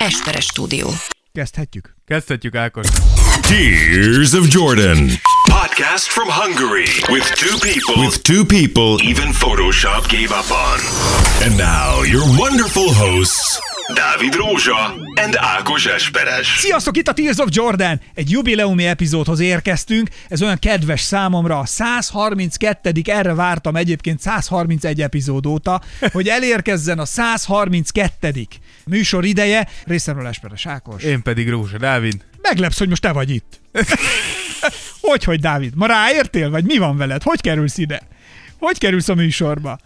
Esperes stúdió. Kezdhetjük? Kezdhetjük Ákos. Tears of Jordan. Podcast from Hungary with two people With two people. even Photoshop gave up on. And now your wonderful hosts. Dávid Rózsa and Ákos Esperes. Sziasztok, itt a Tears of Jordan! Egy jubileumi epizódhoz érkeztünk, ez olyan kedves számomra, a 132 erre vártam egyébként 131 epizód óta, hogy elérkezzen a 132 műsor ideje, részemről Esperes Ákos. Én pedig Rózsa Dávid. Meglepsz, hogy most te vagy itt. hogy, hogy Dávid? Ma ráértél, vagy mi van veled? Hogy kerülsz ide? Hogy kerülsz a műsorba?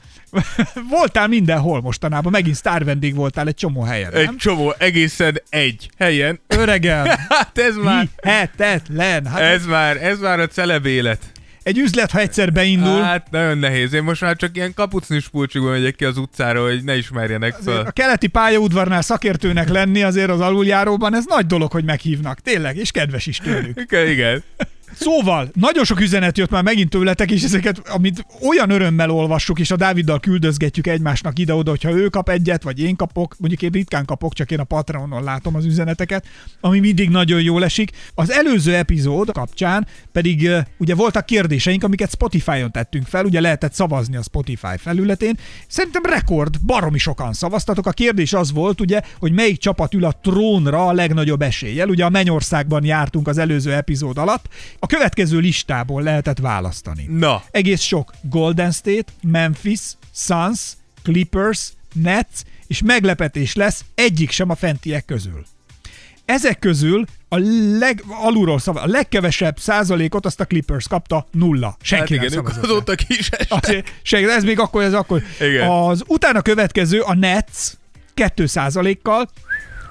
voltál mindenhol mostanában, megint sztár vendég voltál egy csomó helyen, Egy nem? csomó, egészen egy helyen. Öregem, Hát ez már, hihetetlen. Hát ez már, ez már a celeb élet. Egy üzlet, ha egyszer beindul, Hát nagyon nehéz. Én most már csak ilyen kapucnis pulcsikban megyek ki az utcára, hogy ne ismerjenek Azért fel. a keleti pályaudvarnál szakértőnek lenni azért az aluljáróban, ez nagy dolog, hogy meghívnak. Tényleg, és kedves is tőlük. Igen. Szóval, nagyon sok üzenet jött már megint tőletek, és ezeket, amit olyan örömmel olvassuk, és a Dáviddal küldözgetjük egymásnak ide-oda, hogyha ő kap egyet, vagy én kapok, mondjuk én ritkán kapok, csak én a Patreonon látom az üzeneteket, ami mindig nagyon jól esik. Az előző epizód kapcsán pedig ugye voltak kérdéseink, amiket Spotify-on tettünk fel, ugye lehetett szavazni a Spotify felületén. Szerintem rekord, baromi sokan szavaztatok. A kérdés az volt, ugye, hogy melyik csapat ül a trónra a legnagyobb eséllyel. Ugye a Mennyországban jártunk az előző epizód alatt. A következő listából lehetett választani. Na, Egész sok Golden State, Memphis, Suns, Clippers, Nets, és meglepetés lesz egyik sem a fentiek közül. Ezek közül a leg, alulról szava, a legkevesebb százalékot azt a Clippers kapta nulla. hát Senki nem igen, ők azóta ki is estek. Azért, senki, ez még akkor, ez akkor. Igen. Az utána következő a Nets 2 százalékkal,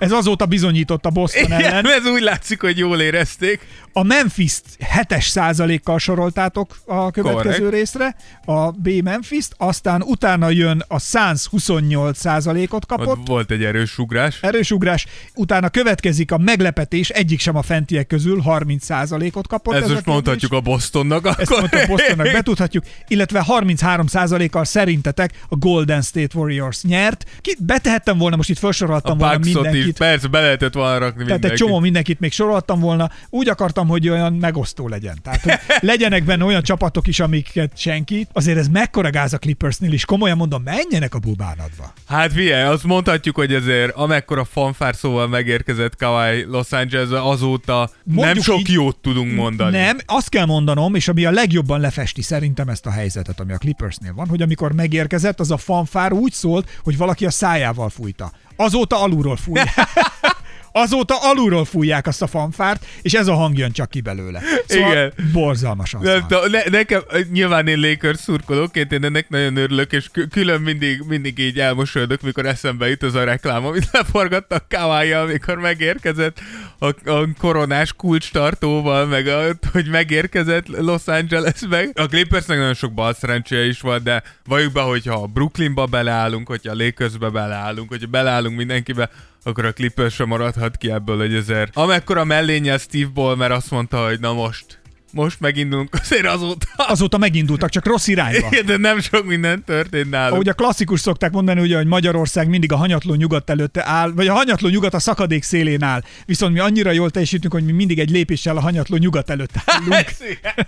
ez azóta bizonyított a Boston Igen, ellen. ez úgy látszik, hogy jól érezték. A Memphis 7-es százalékkal soroltátok a következő Korrekt. részre, a B memphis aztán utána jön a Suns 28 százalékot kapott, Ott volt egy erős ugrás. erős ugrás, utána következik a meglepetés, egyik sem a fentiek közül 30 százalékot kapott. Ez ez a most mondhatjuk a Bostonnak. Ezt Akkor... mondtam Bostonnak, betudhatjuk, illetve 33%-kal szerintetek a Golden State Warriors nyert. Ki, betehettem volna, most itt A felsoroltam volna is, mindenkit. persze, be lehetett volna rakni Tehát mindenkit. egy csomó mindenkit még soroltam volna. Úgy akartam, hogy olyan megosztó legyen. Tehát, hogy legyenek benne olyan csapatok is, amiket senki. Azért ez mekkora gáz a Clippersnél is. Komolyan mondom, menjenek a bubánatba. Hát figyelj, azt mondhatjuk, hogy ezért amekkora fanfár szóval megérkezett Kawhi Los Angelesbe, azóta nem Mondjuk sok így- jót tudunk mondani. Nem, azt kell mondanom, és ami a legjobban lefesti szerintem ezt a helyzetet, ami a Clippersnél van, hogy amikor megérkezett, az a fanfár úgy szólt, hogy valaki a szájával fújta. Azóta alulról fújják. Azóta alulról fújják azt a fanfárt, és ez a hang jön csak ki belőle. Szóval Igen. borzalmas az. Nem, de, ne, nekem, nyilván én Lakers szurkolóként, én ennek nagyon örülök, és kü- külön mindig, mindig így elmosolyodok, mikor eszembe jut az a reklám, amit leforgattak kawai amikor megérkezett a, a koronás kulcstartóval, meg a, hogy megérkezett Los Angelesbe. A Clippersnek nagyon sok bal szerencséje is van, de valljuk be, hogyha a Brooklynba beleállunk, hogyha a Lakersbe beleállunk, hogyha beleállunk mindenkibe, akkor a Clippers sem maradhat ki ebből, hogy ezért. Amekkora mellénye Steve Ballmer azt mondta, hogy na most, most megindulunk, azért azóta. Azóta megindultak, csak rossz irányba. Igen, de nem sok minden történt náluk. Ahogy a klasszikus szokták mondani, ugye, hogy Magyarország mindig a hanyatló nyugat előtte áll, vagy a hanyatló nyugat a szakadék szélén áll. Viszont mi annyira jól teljesítünk, hogy mi mindig egy lépéssel a hanyatló nyugat előtt állunk. Ez igen.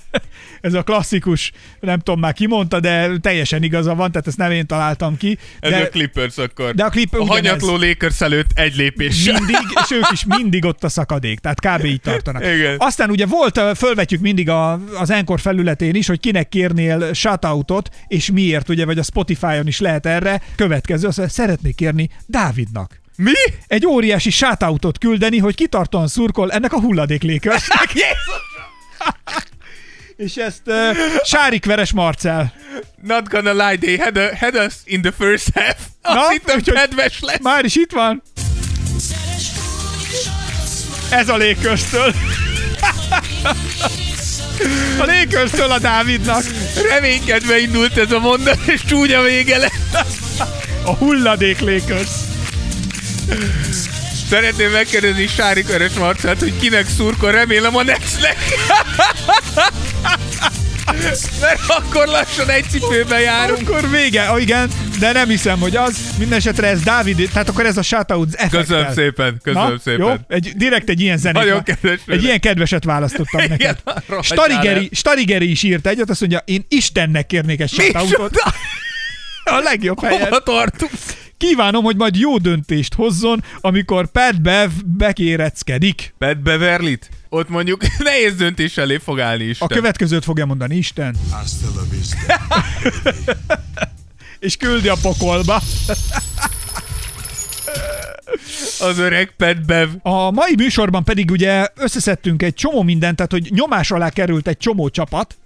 Ez a klasszikus, nem tudom már ki mondta, de teljesen igaza van, tehát ezt nem én találtam ki. Ez de, a Clippers akkor. de a Clip- a hanyatló Lakers előtt egy lépéssel. mindig, és ők is mindig ott a szakadék, tehát kb. így tartanak. Igen. Aztán ugye volt, fölvetjük mindig a, az Encore felületén is, hogy kinek kérnél shoutoutot, és miért, ugye, vagy a Spotify-on is lehet erre. Következő, azt szeretnék kérni Dávidnak. Mi? Egy óriási shoutoutot küldeni, hogy kitartóan szurkol ennek a hulladék légkörsnek. És ezt uh, Sárik Veres Marcel. Not gonna lie, they had, a, had us in the first half. Azt hittem úgyhogy kedves lesz. Már is itt van. Ez a légköztől. A légköztől a Dávidnak. Reménykedve indult ez a mondat, és csúnya vége lett. A hulladék légköz. Szeretném megkérdezni Sári Körös Marcát, hogy kinek szurkol, remélem a Nexnek. Mert akkor lassan egy cipőben járunk. Akkor vége, ah, igen, de nem hiszem, hogy az. Mindenesetre ez Dávid, tehát akkor ez a shoutout effektel. Köszönöm szépen, köszönöm Na, szépen. Jó, egy, direkt egy ilyen zenét. Nagyon kedves Egy ilyen kedveset választottam Igen, neked. Starigeri. Starigeri is írt egyet, azt mondja, én Istennek kérnék egy shoutoutot. A legjobb helyen. Hova tartunk? Kívánom, hogy majd jó döntést hozzon, amikor Pat Bev bekéreckedik. Pat Beverlit? Ott mondjuk nehéz döntés elé fog állni is. A következőt fogja mondani Isten, Hasta la vista. és küldi a pokolba. Az öreg Pat Bev. A mai műsorban pedig ugye összeszedtünk egy csomó mindent, tehát hogy nyomás alá került egy csomó csapat,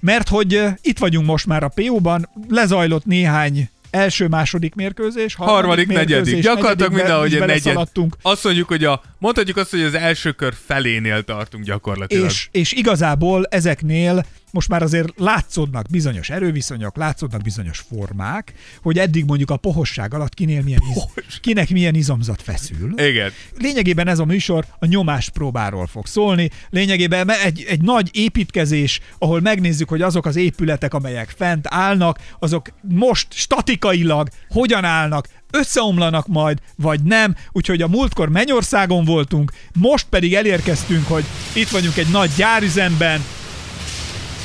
mert hogy eh, itt vagyunk most már a PO-ban, lezajlott néhány első-második mérkőzés, Harmadik, negyedik. mérkőzés, Gyakorlatilag negyedikbe mindenhogy egy negyed. Azt mondjuk, hogy a, mondhatjuk azt, hogy az első kör felénél tartunk gyakorlatilag. És, és igazából ezeknél most már azért látszódnak bizonyos erőviszonyok, látszódnak bizonyos formák, hogy eddig mondjuk a pohosság alatt kinél milyen iz, kinek milyen izomzat feszül. Igen. Lényegében ez a műsor a nyomás próbáról fog szólni. Lényegében egy, egy nagy építkezés, ahol megnézzük, hogy azok az épületek, amelyek fent állnak, azok most statikailag hogyan állnak, összeomlanak majd, vagy nem. Úgyhogy a múltkor Mennyországon voltunk, most pedig elérkeztünk, hogy itt vagyunk egy nagy gyárüzemben.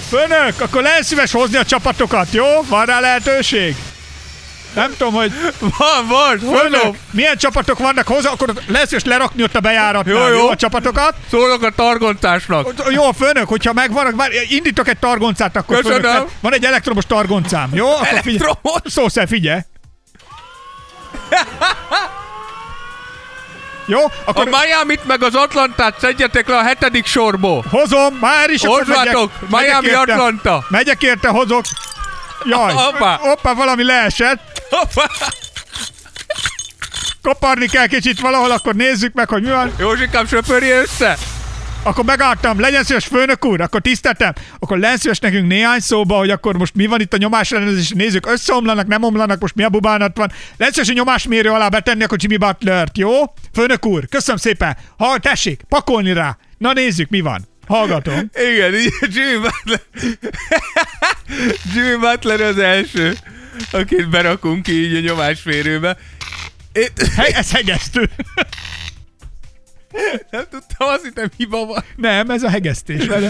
Főnök, akkor lehet szíves hozni a csapatokat, jó? Van rá lehetőség? Nem tudom, hogy Van, van, mondom. milyen csapatok vannak hozzá, akkor lesz és lerakni ott a bejáratnál, Jó, jó, jó. a csapatokat. Szólok a targontásnak. Jó, főnök, hogyha megvannak, már indítok egy targoncát, akkor Köszönöm. főnök, van egy elektromos targoncám, jó? Akkor figyelj. Szó figyelj. Jó, A akkor Miami-t meg az Atlantát szedjetek le a hetedik sorból. hozom, már is. Hozzátok, megyek- Miami, megyek érte. Atlanta. Megyek érte, hozok. Jaj, Hoppá. hoppá, valami leesett. Kaparni kell kicsit valahol, akkor nézzük meg, hogy mi van. Józsikám, söpörje össze. Akkor megálltam, legyen szíves főnök úr, akkor tiszteltem, akkor legyen szíves nekünk néhány szóba, hogy akkor most mi van itt a nyomás ellenőrzés, nézzük, összeomlanak, nem omlanak, most mi a bubánat van. Legyen szíves nyomásmérő alá betenni akkor Jimmy Butlert, jó? Főnök úr, köszönöm szépen. Ha, tessék, pakolni rá. Na nézzük, mi van. Hallgatom. Igen, Jimmy Butler. Jimmy Butler az első, akit berakunk így a nyomásférőbe. Én Hely, ez hegesztő. nem tudtam, azt hittem hiba van. Nem, ez a hegesztés. Vele.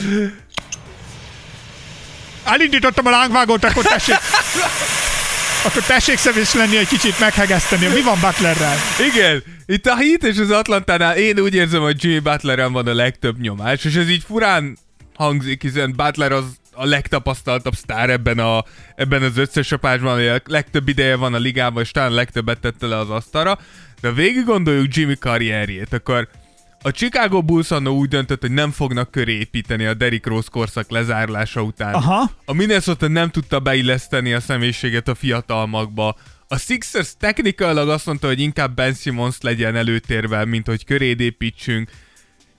Elindítottam a lángvágót, akkor tessék. Akkor tessék személyes lenni egy kicsit meghegeszteni. Mi van Butlerrel? Igen, itt a Heat és az Atlantánál én úgy érzem, hogy Jimmy Butleren van a legtöbb nyomás, és ez így furán hangzik, hiszen Butler az a legtapasztaltabb sztár ebben, a, ebben az összesapásban, ami a legtöbb ideje van a ligában, és talán legtöbbet tette le az asztalra, de végig gondoljuk Jimmy karrierjét, akkor a Chicago Bulls annó úgy döntött, hogy nem fognak köré építeni a Derrick Rose korszak lezárulása után. Aha. A Minnesota nem tudta beilleszteni a személyiséget a fiatalmakba. A Sixers technikailag azt mondta, hogy inkább Ben Simmons legyen előtérben, mint hogy köréd építsünk.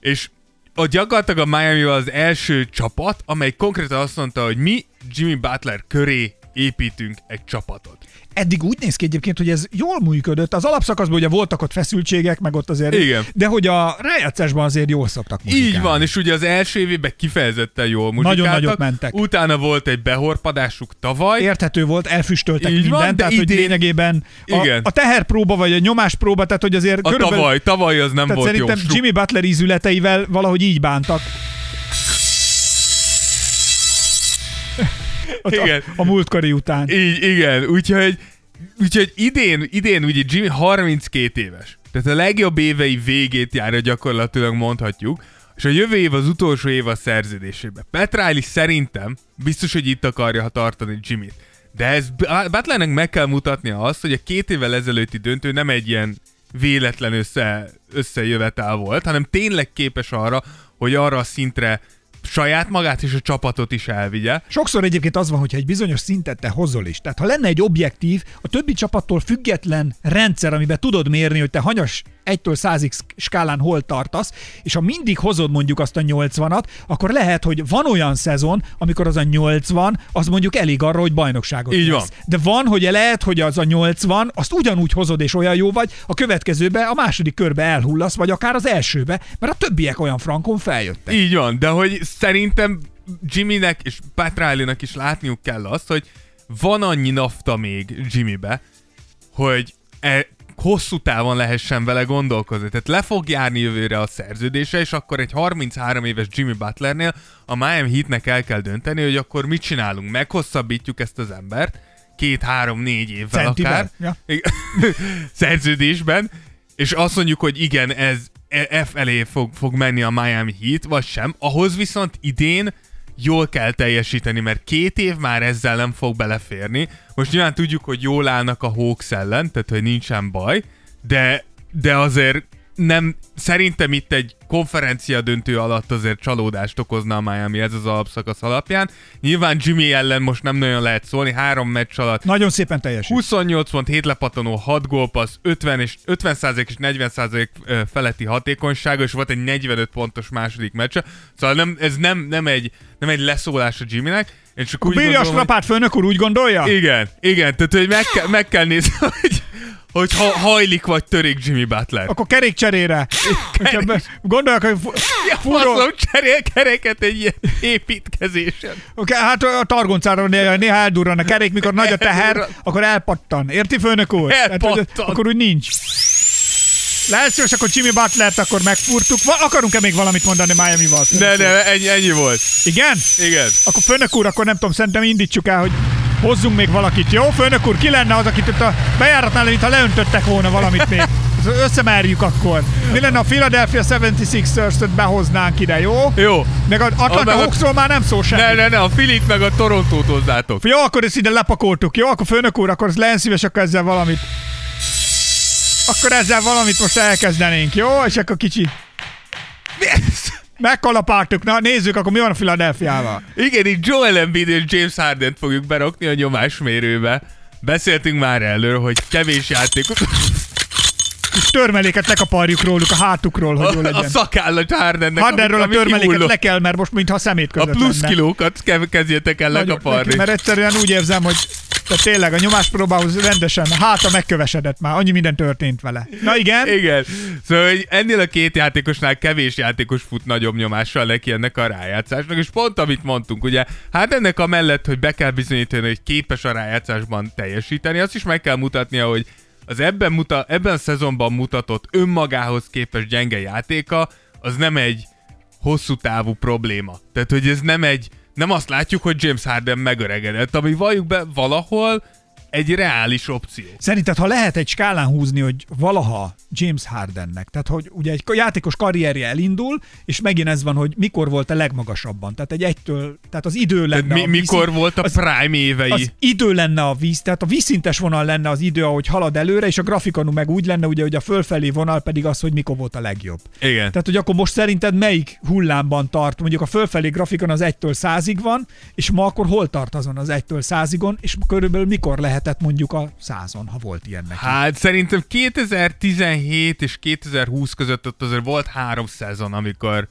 És a gyakorlatilag a Miami az első csapat, amely konkrétan azt mondta, hogy mi Jimmy Butler köré építünk egy csapatot. eddig úgy néz ki egyébként, hogy ez jól működött. Az alapszakaszban ugye voltak ott feszültségek, meg ott azért... Igen. De hogy a rájátszásban azért jól szoktak muzsikálni. Így van, és ugye az első évében kifejezetten jól muzsikáltak. nagyot mentek. Utána volt egy behorpadásuk tavaly. Érthető volt, elfüstöltek Így mindent, van, de tehát hogy idén- lényegében a, Igen. a teherpróba vagy a nyomáspróba, tehát hogy azért A körülbelül... tavaly, tavaly az nem tehát volt jó. szerintem Struk- Jimmy Butler ízületeivel valahogy így bántak. Ott Igen. A, a múltkori után. Így, igen, úgyhogy, úgyhogy idén, idén ugye Jimmy 32 éves. Tehát a legjobb évei végét járja gyakorlatilag mondhatjuk, és a jövő év az utolsó év a szerződésében. Pat Riley szerintem biztos, hogy itt akarja tartani Jimmy-t. De ez Butlernek meg kell mutatnia azt, hogy a két évvel ezelőtti döntő nem egy ilyen véletlen össze, összejövetel volt, hanem tényleg képes arra, hogy arra a szintre saját magát és a csapatot is elvigye. Sokszor egyébként az van, hogyha egy bizonyos szintet te hozol is. Tehát ha lenne egy objektív, a többi csapattól független rendszer, amiben tudod mérni, hogy te hanyas 1-től 100x skálán hol tartasz, és ha mindig hozod mondjuk azt a 80-at, akkor lehet, hogy van olyan szezon, amikor az a 80, az mondjuk elég arra, hogy bajnokságot Így nyersz. van. De van, hogy lehet, hogy az a 80, azt ugyanúgy hozod, és olyan jó vagy, a következőbe, a második körbe elhullasz, vagy akár az elsőbe, mert a többiek olyan frankon feljöttek. Így van, de hogy szerintem Jimmynek és Pat Riley-nek is látniuk kell azt, hogy van annyi nafta még Jimmybe, hogy e, hosszú távon lehessen vele gondolkozni. Tehát le fog járni jövőre a szerződése, és akkor egy 33 éves Jimmy Butlernél a Miami Heatnek el kell dönteni, hogy akkor mit csinálunk, meghosszabbítjuk ezt az embert, két, három, négy évvel Centiben? akár Ja. Szerződésben, és azt mondjuk, hogy igen, ez e- F elé fog, fog menni a Miami Heat, vagy sem. Ahhoz viszont idén jól kell teljesíteni, mert két év már ezzel nem fog beleférni. Most nyilván tudjuk, hogy jól állnak a Hawks ellen, tehát hogy nincsen baj, de, de azért nem, szerintem itt egy konferencia döntő alatt azért csalódást okozna a Miami ez az alapszakasz alapján. Nyilván Jimmy ellen most nem nagyon lehet szólni, három meccs alatt Nagyon szépen teljesít. 28 pont, 7 lepattanó, 6 gólpassz, 50 és 50 és 40 ö, feletti hatékonysága, és volt egy 45 pontos második meccse. Szóval nem, ez nem, nem, egy, nem egy leszólás a Jimmynek. Én csak úgy Bírja a gondolom, hogy- strapát, főnök úr, úgy gondolja? Igen, igen, tehát hogy meg, kell, meg kell nézni, hogy, hogy ha, hajlik vagy törik Jimmy Butler. Akkor kerékcserére. Hogyha be- Gondolják, hogy fu- Ja, furó, faszom, cserél kereket egy ilyen építkezésen. Oké, hát a targoncára néha, néha eldurran a kerék, mikor nagy a teher, akkor elpattan. Érti, főnök úr? Tehát, Elpattan. akkor úgy nincs. Lehet szíves, akkor Jimmy Butlert akkor megfurtuk. Va- akarunk-e még valamit mondani Miami-val? De, de, ennyi, ennyi volt. Igen? Igen. Akkor főnök úr, akkor nem tudom, szerintem indítsuk el, hogy hozzunk még valakit. Jó, főnök úr, ki lenne az, akit ott a bejáratnál, mintha leöntöttek volna valamit még. Összemerjük akkor. Mi lenne a Philadelphia 76ers-öt behoznánk ide, jó? Jó. Meg az Atlanta a- Hawksról már nem szó semmi. Ne, ne, ne, a Filit meg a Torontót hozzátok. Jó, akkor ezt ide lepakoltuk, jó? Akkor főnök úr, akkor legyen szíves, akkor ezzel valamit. Akkor ezzel valamit most elkezdenénk, jó? És akkor kicsi. Mi ez? Megkalapáltuk, na nézzük, akkor mi van a Philadelphiával. Igen, itt Joel Embiid és James Harden fogjuk berakni a nyomásmérőbe. Beszéltünk már erről, hogy kevés játékos. Kis törmeléket lekaparjuk róluk, a hátukról, hogy jó A, a legyen. szakállat Hardennek. Hardenről a törmeléket le kell, mert most mintha a szemét A között plusz lenne. kilókat kezdjetek el Nagyon- lekaparni. Mert egyszerűen úgy érzem, hogy tehát tényleg a nyomáspróbához rendesen, háta megkövesedett már, annyi minden történt vele. Na igen, Igen. Szóval hogy ennél a két játékosnál kevés játékos fut nagyobb nyomással neki ennek a rájátszásnak, és pont amit mondtunk, ugye, hát ennek a mellett, hogy be kell bizonyítani, hogy képes a rájátszásban teljesíteni, azt is meg kell mutatnia, hogy az ebben, muta, ebben a szezonban mutatott önmagához képes gyenge játéka, az nem egy hosszú távú probléma. Tehát, hogy ez nem egy, nem azt látjuk, hogy James Harden megöregedett, ami valljuk be valahol egy reális opció. Szerinted, ha lehet egy skálán húzni, hogy valaha James Hardennek, tehát hogy ugye egy játékos karrierje elindul, és megint ez van, hogy mikor volt a legmagasabban. Tehát egy egytől, tehát az idő lenne Tehát mi, a víz- mikor volt a az- prime évei? az idő lenne a víz, tehát a vízszintes vonal lenne az idő, ahogy halad előre, és a grafikonú meg úgy lenne, ugye, hogy a fölfelé vonal pedig az, hogy mikor volt a legjobb. Igen. Tehát, hogy akkor most szerinted melyik hullámban tart? Mondjuk a fölfelé grafikon az 1-től 100-ig van, és ma akkor hol tart azon az 1-től 100-igon, és körülbelül mikor lehetett mondjuk a 100-on, ha volt ilyen neki? Hát szerintem 2017 és 2020 között ott azért volt három szezon, amikor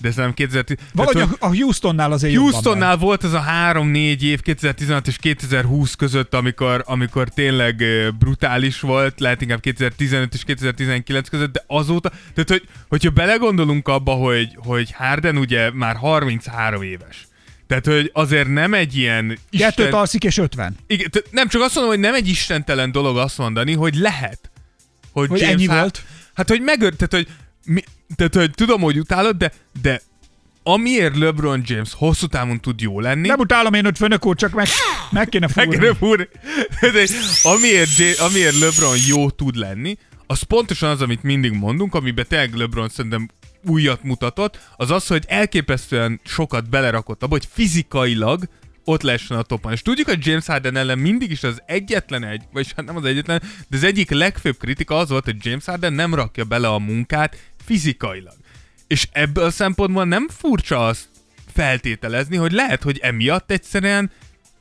de szerintem 2010... Valahogy tehát, a, Houstonnál azért jobban Houstonnál volt az a három-négy év 2016 és 2020 között, amikor, amikor tényleg brutális volt, lehet inkább 2015 és 2019 között, de azóta, tehát hogy, hogyha belegondolunk abba, hogy, hogy Harden ugye már 33 éves, tehát, hogy azért nem egy ilyen ment. Kettőt Isten... alszik és 50. Igen, nem csak azt mondom, hogy nem egy istentelen dolog azt mondani, hogy lehet. Hogy ennyi Har- volt? Hát, hogy megör... Tehát, hogy, mi, tehát, hogy tudom, hogy utálod, de, de amiért LeBron James hosszú távon tud jó lenni, Nem utálom én, hogy főnök úr, csak meg, meg kéne meg fúrni. nem fúrni. De amiért, amiért LeBron jó tud lenni, az pontosan az, amit mindig mondunk, amiben tényleg LeBron szerintem újat mutatott, az az, hogy elképesztően sokat belerakott abba, hogy fizikailag ott lehessen a topon. És tudjuk, hogy James Harden ellen mindig is az egyetlen egy, vagy hát nem az egyetlen, de az egyik legfőbb kritika az volt, hogy James Harden nem rakja bele a munkát fizikailag. És ebből a szempontból nem furcsa azt feltételezni, hogy lehet, hogy emiatt egyszerűen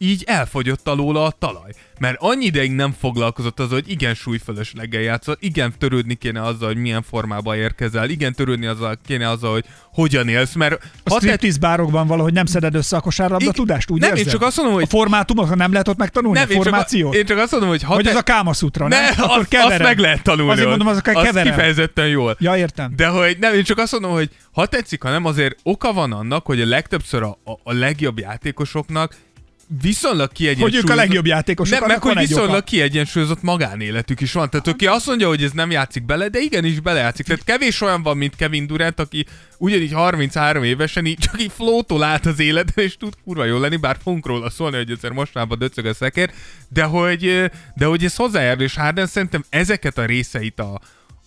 így elfogyott alóla a talaj. Mert annyi ideig nem foglalkozott azzal, hogy igen súlyfölösleggel játszol, igen törődni kéne azzal, hogy milyen formába érkezel, igen törődni azzal kéne azzal, hogy hogyan élsz, mert A striptease bárokban valahogy nem szeded össze a kosárlabda tudást, úgy Nem, én érzed? csak azt mondom, hogy- A formátumot nem lehet ott megtanulni, nem, a én csak, formációt? én csak azt mondom, hogy ha Vagy te... az a kámaszutra, ne, nem? Akkor azt, azt meg lehet tanulni. Azért mondom, azokkal azt keverem. kifejezetten jól. Ja, értem. De hogy nem, én csak azt mondom, hogy ha tetszik, ha nem, azért oka van annak, hogy a legtöbbször a, a, a legjobb játékosoknak viszonylag kiegyensúlyozott... Hogy ők a legjobb játékosok, Nem, meg hogy viszonylag oka. kiegyensúlyozott magánéletük is van. Tehát aki azt mondja, hogy ez nem játszik bele, de igenis belejátszik. Tehát kevés olyan van, mint Kevin Durant, aki ugyanígy 33 évesen így csak így flótol át az életen, és tud kurva jól lenni, bár fogunk róla szólni, hogy egyszer mostanában döcög a szekér, de hogy, de hogy ez hozzájárul, és Harden szerintem ezeket a részeit a,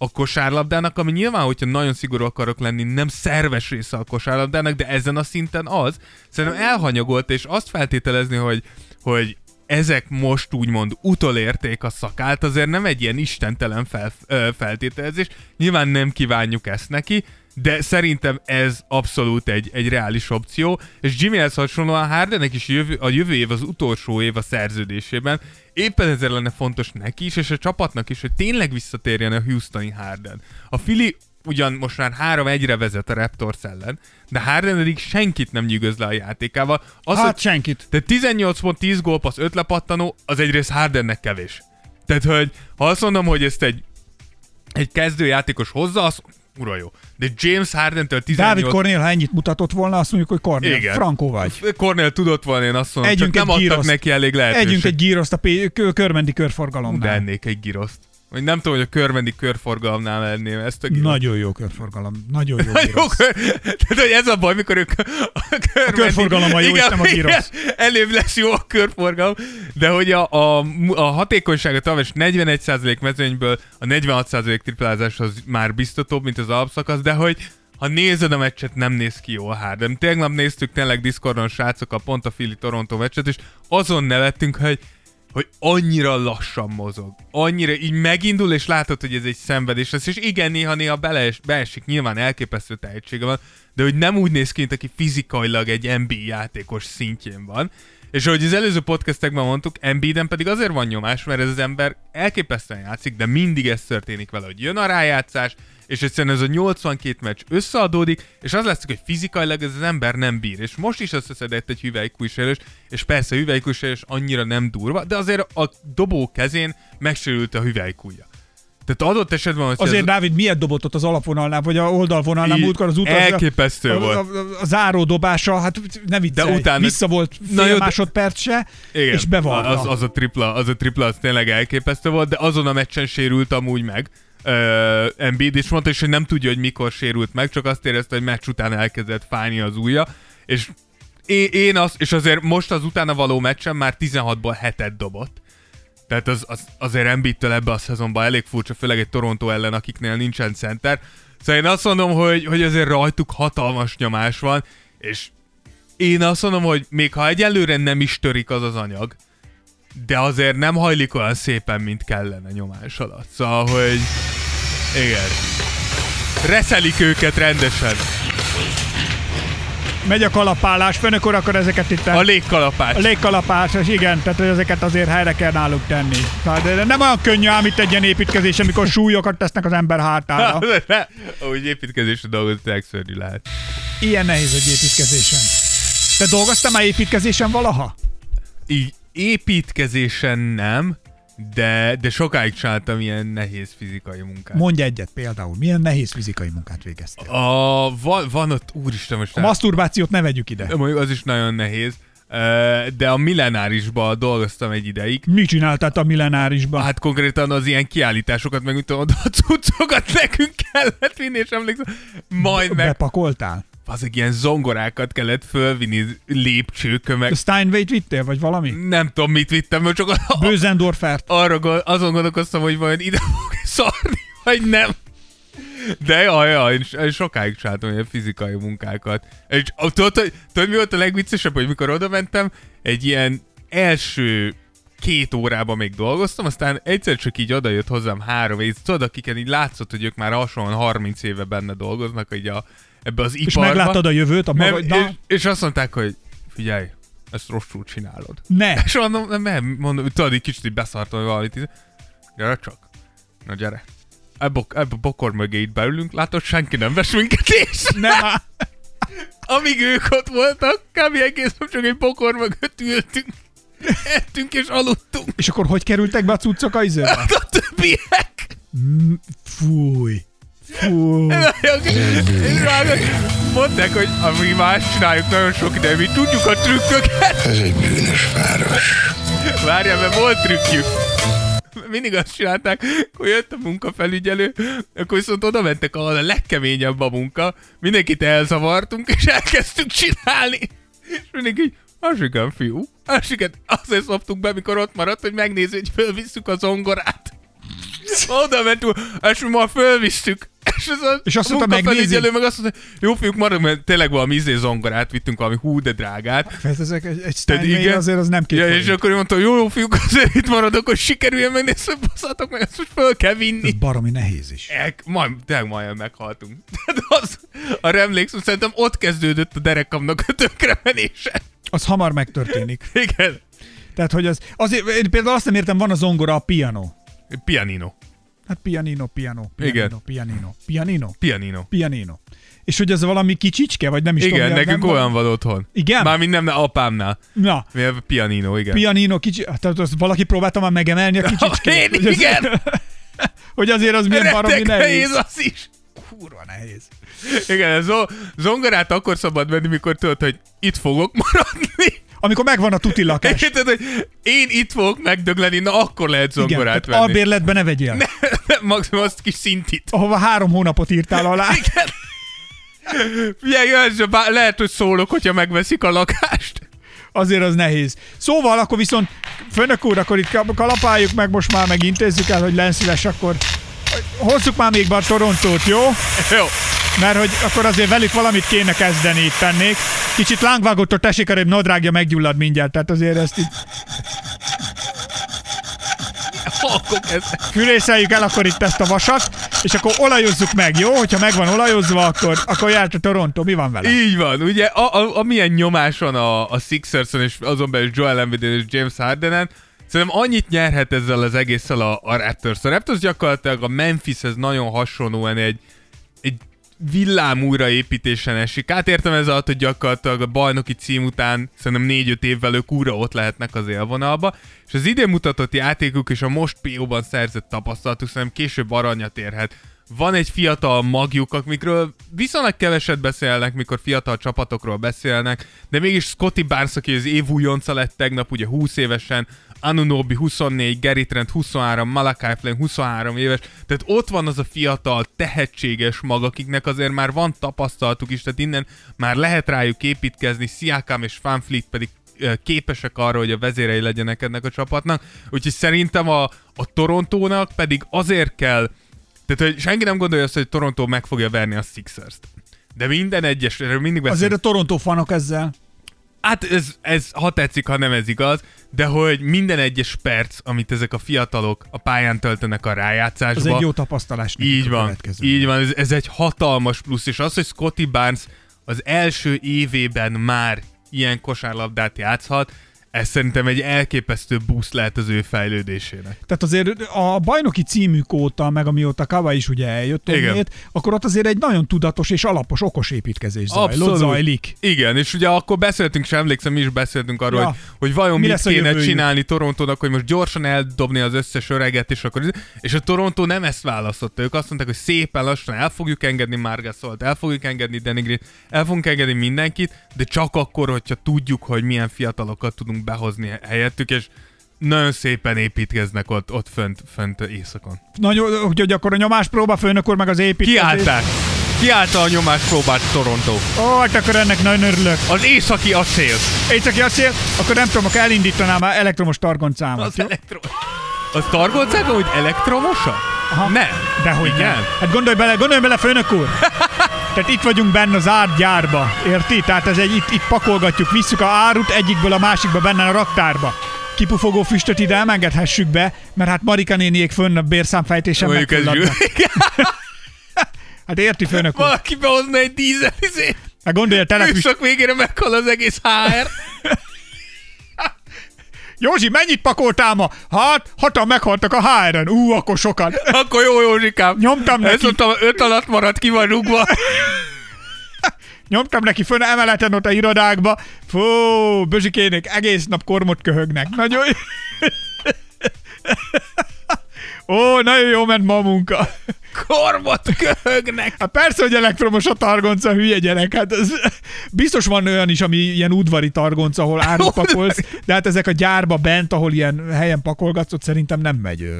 a kosárlabdának, ami nyilván, hogyha nagyon szigorú akarok lenni, nem szerves része a kosárlabdának, de ezen a szinten az. Szerintem elhanyagolt, és azt feltételezni, hogy, hogy ezek most úgymond utolérték a szakát, azért nem egy ilyen istentelen fel, ö, feltételezés. Nyilván nem kívánjuk ezt neki, de szerintem ez abszolút egy, egy reális opció, és Jimmyhez hasonlóan Hardennek is jövő, a jövő év az utolsó év a szerződésében, éppen ezért lenne fontos neki is, és a csapatnak is, hogy tényleg visszatérjen a Houstoni Harden. A Philly ugyan most már 3-1-re vezet a Raptors ellen, de Harden eddig senkit nem nyűgöz le a játékával. Az, Hát hogy senkit. de 18 pont, 10 gólpassz, 5 lepattanó, az egyrészt Hardennek kevés. Tehát, hogy ha azt mondom, hogy ezt egy, egy kezdőjátékos hozza, az ura jó. De James Harden-től 18... Dávid Cornél, ha ennyit mutatott volna, azt mondjuk, hogy Cornél, Igen. Frankó vagy. Cornél tudott volna, én azt mondom, Együnk csak nem egy adtak gíroszt. neki elég lehetőséget. Együnk egy gíroszt a P- kö- körmendi De körforgalomnál. ennék egy giroszt. Vagy nem tudom, hogy a körmendi körforgalomnál lenném ezt a giroszt. Nagyon jó körforgalom. Nagyon jó jó, gírosz. kör... Tehát, hogy ez a baj, mikor ők a, körmendi... körforgalommal jó, és nem a gyrosz. Előbb lesz jó a körforgalom, de hogy a, a, a hatékonysága tavaly is 41% mezőnyből a 46% triplázás az már biztatóbb, mint az alapszakasz, de hogy ha nézed a meccset, nem néz ki jól Harden. Tegnap néztük tényleg Discordon srácok a pont a Philly Toronto meccset, és azon nevettünk, hogy hogy annyira lassan mozog. Annyira így megindul, és látod, hogy ez egy szenvedés lesz, és igen, néha-néha belees, beesik, nyilván elképesztő tehetsége van, de hogy nem úgy néz ki, mint aki fizikailag egy NBA játékos szintjén van. És ahogy az előző podcastekben mondtuk, Embiiden pedig azért van nyomás, mert ez az ember elképesztően játszik, de mindig ez történik vele, hogy jön a rájátszás, és egyszerűen ez a 82 meccs összeadódik, és az lesz, hogy fizikailag ez az ember nem bír. És most is összeszedett egy hüvelykújsérős, és persze hüvelykújsérős annyira nem durva, de azért a dobó kezén megsérült a hüvelykúja. Tehát adott esetben, hogy Azért ez Dávid miért dobott ott az alapvonalnál, vagy a oldalvonalnál múltkor az utaz, elképesztő a, volt. A, a, a, záró dobása, hát ne viccelj, De utána- vissza volt fél Na jó, másodperc se, Igen, és bevarta. Az, az, a tripla, az a tripla, az tényleg elképesztő volt, de azon a meccsen sérült amúgy meg. Uh, Embiid is mondta, és hogy nem tudja, hogy mikor sérült meg, csak azt érezte, hogy meccs után elkezdett fájni az ujja, és én, én azt, és azért most az utána való meccsen már 16-ból 7-et dobott. Tehát az, az, azért Embiidtől ebbe a szezonban elég furcsa, főleg egy Toronto ellen, akiknél nincsen center. Szóval én azt mondom, hogy, hogy azért rajtuk hatalmas nyomás van, és én azt mondom, hogy még ha egyelőre nem is törik az az anyag, de azért nem hajlik olyan szépen, mint kellene nyomás alatt. Szóval, hogy igen. Reszelik őket rendesen. Megy a kalapálás, főnökor akkor ezeket itt A légkalapás. a légkalapás, és igen, tehát hogy ezeket azért helyre kell náluk tenni. Tehát de nem olyan könnyű ám itt egy ilyen építkezés, amikor súlyokat tesznek az ember hátára. Úgy építkezésre dolgozni szörnyű lehet. Ilyen nehéz egy építkezésen. Te dolgoztál már építkezésen valaha? Így építkezésen nem, de, de sokáig csináltam ilyen nehéz fizikai munkát. Mondj egyet például. Milyen nehéz fizikai munkát végeztél? A, van, van ott, úristen, most A maszturbációt ne vegyük ide. mondjuk az is nagyon nehéz, de a millenárisban dolgoztam egy ideig. Mi csináltál a millenárisban? Hát konkrétan az ilyen kiállításokat, meg mit tudom, a cuccokat nekünk kellett vinni, és emlékszem, majd meg Bepakoltál? Azok ilyen zongorákat kellett fölvinni lépcsőkön, meg Steinway-t vittél, vagy valami? nem tudom, mit vittem, mert csak a, Bőzendorfert? arra azon gondolkoztam, hogy vajon ide fog szarni, vagy nem. De jaj, jaj, én, sokáig csináltam ilyen fizikai munkákat. És tudod, hogy- tudod, mi volt a legviccesebb, hogy mikor oda mentem, egy ilyen első két órában még dolgoztam, aztán egyszer csak így oda jött hozzám három és tudod, akiken így látszott, hogy ők már hasonlóan 30 éve benne dolgoznak, így a, ebbe az És iparba. megláttad a jövőt a magadnál? és, és azt mondták, hogy figyelj, ezt rosszul csinálod. Ne! És mondom, nem, nem, mondom, tudod, egy kicsit így beszartam hogy valamit. Gyere csak. Na gyere. Ebbe, ebbe a bokor mögé itt beülünk, látod, senki nem vesz minket észre. Nem. Amíg ők ott voltak, kb. egész nap csak egy bokor mögött ültünk. Ettünk és aludtunk. És akkor hogy kerültek be a cuccok a izébe? Hát a többiek. Mm, Fúj. Mondták, hogy ami más csináljuk nagyon sok ide, mi tudjuk a trükköket. Ez egy bűnös város. Várjál, mert volt trükkjük. Mindig azt csinálták, hogy jött a munkafelügyelő, akkor viszont oda mentek, ahol a legkeményebb a munka, mindenkit elzavartunk, és elkezdtünk csinálni. És mindig így, az igen, fiú. Az igen, azért szoptuk be, mikor ott maradt, hogy megnézzük, hogy fölvisszük a zongorát. Oda mentünk, és mi ma fölvisszük. És, az a, És azt mondta, megnézi? meg azt mondta, jó fiúk, maradunk, mert tényleg valami izé zongorát vittünk, valami hú de drágát. Ezek egy, egy Tehát Steinmeier azért az nem két Ja, és akkor mondta, jó, jó fiúk, azért itt maradok, hogy sikerüljen megnézni, basszátok meg, ezt most föl kell vinni. Ez baromi nehéz is. El, majd, tényleg majdnem meghaltunk. Tehát az, arra emlékszem, szerintem ott kezdődött a derekamnak a tönkremenése. Az hamar megtörténik. Igen. Tehát, hogy az, azért, én például azt nem értem, van a zongora, a piano. Pianino. Hát pianino, piano, pianino, Igen. pianino, pianino, Pianino. pianino. És hogy ez valami kicsicske, vagy nem is Igen, tudom. nekünk nem, olyan van otthon. Igen? Mármint nem, nem apámnál. Na, Mi a pianino, igen. pianino, kicsi, tehát azt valaki próbálta már megemelni a kicsicsket. Én, hogy igen. hogy azért az milyen baromi nehéz. nehéz az is. Kurva nehéz. Igen, ez zo- zongorát akkor szabad venni, mikor tudod, hogy itt fogok maradni. Amikor megvan a tuti lakás. Érted, hogy én itt fogok megdögleni, na akkor lehet Igen, zongorát tehát venni. albérletbe ne vegyél. Ne. Maximum azt kis szintit. Ahova három hónapot írtál alá. Figyelj, jöjjön, bár lehet, hogy szólok, hogyha megveszik a lakást. Azért az nehéz. Szóval akkor viszont, főnök úr, akkor itt kal- kalapáljuk meg most már, meg intézzük el, hogy lenszíves, akkor hozzuk már még be a Torontót, jó? Jó. Mert hogy akkor azért velük valamit kéne kezdeni itt tennék. Kicsit lángvágótól tessék, hogy nadrágja meggyullad mindjárt, tehát azért ezt itt fűrészeljük el akkor itt ezt a vasat, és akkor olajozzuk meg, jó? Hogyha meg van olajozva, akkor, akkor járt a Toronto, mi van vele? Így van, ugye, a, a, amilyen nyomás van a, a Sixerson, és azon belül Joel Embiid és James Hardenen, szerintem annyit nyerhet ezzel az egésszel a, a Raptors. A Raptors gyakorlatilag a Memphishez nagyon hasonlóan egy, egy villám újraépítésen esik. Hát értem ez alatt, hogy gyakorlatilag a bajnoki cím után szerintem 4-5 évvel ők újra ott lehetnek az élvonalba, és az idén mutatott játékuk és a most PO-ban szerzett tapasztalatuk szerintem később aranyat érhet. Van egy fiatal magjuk, amikről viszonylag keveset beszélnek, mikor fiatal csapatokról beszélnek, de mégis Scotty Barnes, aki az év újonca lett tegnap, ugye 20 évesen, Anunobi 24, Gary Trent 23, Malakai Flynn 23 éves, tehát ott van az a fiatal, tehetséges mag, akiknek azért már van tapasztalatuk is, tehát innen már lehet rájuk építkezni, Siakam és Van Fleet pedig képesek arra, hogy a vezérei legyenek ennek a csapatnak, úgyhogy szerintem a, a Torontónak pedig azért kell, tehát hogy senki nem gondolja azt, hogy Toronto meg fogja verni a Sixers-t. De minden egyes, erről mindig beszélünk. Azért a Toronto fanok ezzel. Hát ez, ez, ha tetszik, ha nem ez igaz, de hogy minden egyes perc, amit ezek a fiatalok a pályán töltenek a rájátszásba, Az egy jó tapasztalás. így van, így van, ez, ez egy hatalmas plusz, és az, hogy Scotty Barnes az első évében már ilyen kosárlabdát játszhat, ez szerintem egy elképesztő boost lehet az ő fejlődésének. Tehát azért a bajnoki címük óta, meg amióta Kava is ugye eljött onnét, akkor ott azért egy nagyon tudatos és alapos, okos építkezés zajlott, zajlik. Igen, és ugye akkor beszéltünk, és emlékszem, mi is beszéltünk arról, Ja. hogy, hogy vajon Mi mit kéne csinálni Torontónak, hogy most gyorsan eldobni az összes öreget, és akkor... És a Torontó nem ezt választotta. Ők azt mondták, hogy szépen lassan el fogjuk engedni Margasolt, el fogjuk engedni Green, el fogunk engedni mindenkit, de csak akkor, hogyha tudjuk, hogy milyen fiatalokat tudunk behozni helyettük, és nagyon szépen építkeznek ott, ott fönt, fönt éjszakon. Nagyon, úgyhogy akkor a nyomáspróba főnök meg az építkezés. Kiállták! Kiállta a nyomáspróbát Toronto. Ó, hát akkor ennek nagyon örülök. Az északi acél. Csak acél, akkor nem tudom, akkor elindítanám már elektromos targoncámat. Az jó? elektromos. Az targoncák, hogy elektromosak? Aha. Nem. Dehogy Igen? nem. Hát gondolj bele, gondolj bele, főnök úr! Tehát itt vagyunk benne az árgyárba, érti? Tehát ez egy, itt, itt pakolgatjuk, visszük a árut egyikből a másikba benne a raktárba. Kipufogó füstöt ide emengedhessük be, mert hát Marika néniék fönn a bérszámfejtésen megfulladnak. Hát érti, főnök úr? Valaki behozna egy dízel izét. Hát gondolj a telepüst, végére meghal az egész HR. Józsi, mennyit pakoltál ma? Hát, hatan meghaltak a HR-en. Ú, akkor sokan. Akkor jó, Józsikám. Nyomtam Ez neki. ott a öt alatt maradt, ki van rúgva. Nyomtam neki fönn emeleten ott a irodákba. Fú, Bözsikének egész nap kormot köhögnek. Nagyon jó. Ó, nagyon jó ment ma a munka. Kormot köhögnek. Hát persze, hogy elektromos a targonca, hülye gyerek. Hát ez, biztos van olyan is, ami ilyen udvari targonca, ahol árut pakolsz, de hát ezek a gyárba bent, ahol ilyen helyen pakolgatsz, ott szerintem nem megy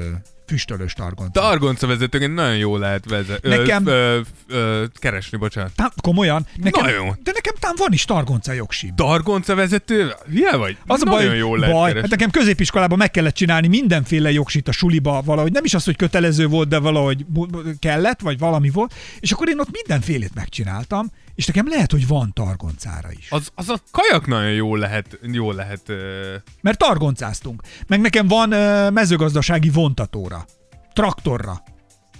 ö, füstölős targonca. Targonca vezetőként nagyon jó lehet vezet, Nekem- ö, ö, ö, keresni, bocsánat. Tám, komolyan? Nekem, Nagyon. De nekem tám van is targonca jogsim. Targonca vezető? Hülye vagy? Az a nagyon baj, jól lehet baj hát nekem középiskolában meg kellett csinálni mindenféle jogsit a suliba valahogy. Nem is az, hogy kötelező volt, de valahogy kellett, vagy valami volt. És akkor én ott mindenfélét megcsináltam, és nekem lehet, hogy van targoncára is. Az, az a kajak nagyon jó lehet, jó lehet ö, Mert targoncáztunk. Meg nekem van ö, mezőgazdasági vontatóra, traktorra,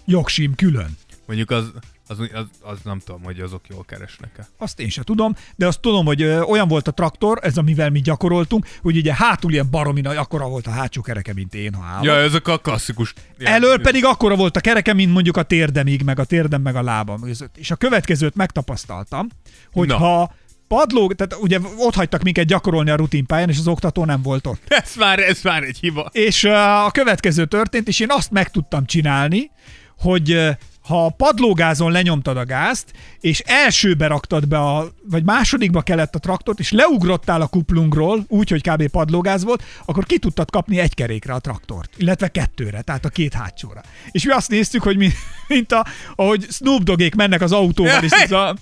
jogsim külön. mondjuk az, az, az, az, nem tudom, hogy azok jól keresnek-e. Azt én sem tudom, de azt tudom, hogy ö, olyan volt a traktor, ez amivel mi gyakoroltunk, hogy ugye hátul ilyen baromi nagy, akkora volt a hátsó kereke, mint én, ha állok. Ja, ezek a klasszikus. ilyen- Elől pedig akkora volt a kereke, mint mondjuk a térdemig, meg a térdem, meg a lábam között. És a következőt megtapasztaltam, hogy Na. ha padló, tehát ugye ott hagytak minket gyakorolni a rutinpályán, és az oktató nem volt ott. Ez már, ez már egy hiba. És a következő történt, és én azt meg tudtam csinálni, hogy ha a padlógázon lenyomtad a gázt, és elsőbe raktad be a, vagy másodikba kellett a traktort, és leugrottál a kuplungról, úgy, hogy kb. padlógáz volt, akkor ki tudtad kapni egy kerékre a traktort, illetve kettőre, tehát a két hátsóra. És mi azt néztük, hogy mi, mint a, ahogy Snoop Doggék mennek az autóval, és ez a...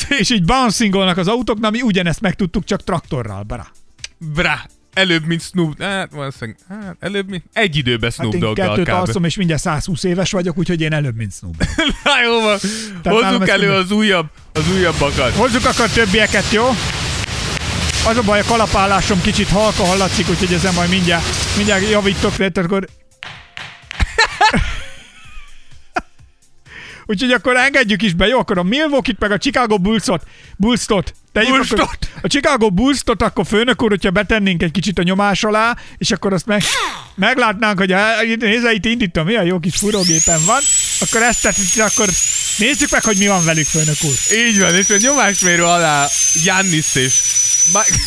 És így bouncingolnak az autók, na mi ugyanezt megtudtuk, csak traktorral, bra. Brá. Előbb, mint Snoop, hát valószínűleg, hát előbb, mint egy időben Snoop Hát én Doggal kettőt alszom, és mindjárt 120 éves vagyok, úgyhogy én előbb, mint Snoop. Na jó van, hozzuk elő tudom. az újabb, az újabbakat. Hozzuk akkor többieket, jó? Az a baj, a kalapálásom kicsit halka hallatszik, úgyhogy ezen majd mindjárt, mindjárt javítok, tehát akkor... Úgyhogy akkor engedjük is be, jó? Akkor a Milwaukee-t meg a Chicago Bulls-ot, Bulls-tot, tegyük Bulls-tot. akkor, a Chicago Bulls-tot, akkor főnök úr, hogyha betennénk egy kicsit a nyomás alá, és akkor azt meg, meglátnánk, hogy nézze, itt indítom, milyen jó kis furógépen van, akkor ezt tehát, akkor nézzük meg, hogy mi van velük, főnök úr. Így van, és a nyomásmérő alá Jannis és Mike,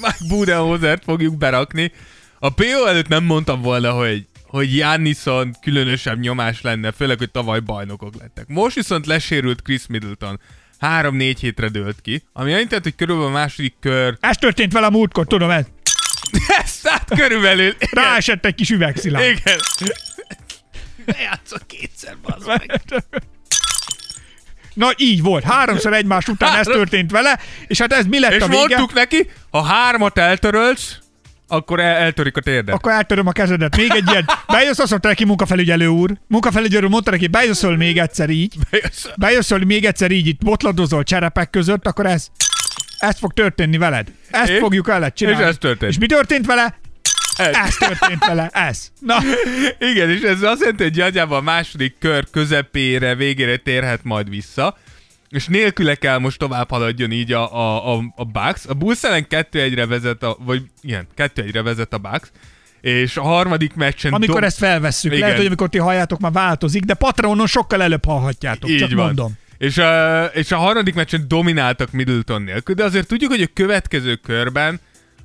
Mike Budenholzert fogjuk berakni. A PO előtt nem mondtam volna, hogy hogy Jannison különösebb nyomás lenne, főleg, hogy tavaly bajnokok lettek. Most viszont lesérült Chris Middleton. Három-négy hétre dőlt ki, ami azt jelenti, hogy körülbelül a második kör... Ez történt vele a múltkor, tudom ez. Ez hát körülbelül... Igen. Ráesett egy kis üvegszilárd. Igen. Ne játszok kétszer, bazd meg. Na így volt, háromszor egymás után ez Három. történt vele, és hát ez mi lett És a vége? mondtuk neki, ha hármat eltörölsz, akkor el- eltörik a térdet. Akkor eltöröm a kezedet. Még egy ilyen. Bejössz, azt mondta neki munkafelügyelő úr. Munkafelügyelő úr mondta neki, bejösszöl még egyszer így. Bejössz. Bejösszöl még egyszer így, itt botladozol cserepek között, akkor ez, ez fog történni veled. Ezt És? fogjuk veled csinálni. És ez történt. És mi történt vele? Ez. Ez történt vele. Ez. Na, Igen, és ez azt jelenti, hogy nagyjából a második kör közepére, végére térhet majd vissza, és nélküle kell most tovább haladjon így a, a, a, a Bucks. A Bulls ellen 2-1-re vezet a, vagy igen, 2-1-re vezet a Bucks, és a harmadik meccsen... amikor dom- ezt felvesszük, Igen. lehet, hogy amikor ti halljátok, már változik, de Patreonon sokkal előbb hallhatjátok. Így csak van. mondom. És a, és a harmadik meccsen domináltak Middleton nélkül, de azért tudjuk, hogy a következő körben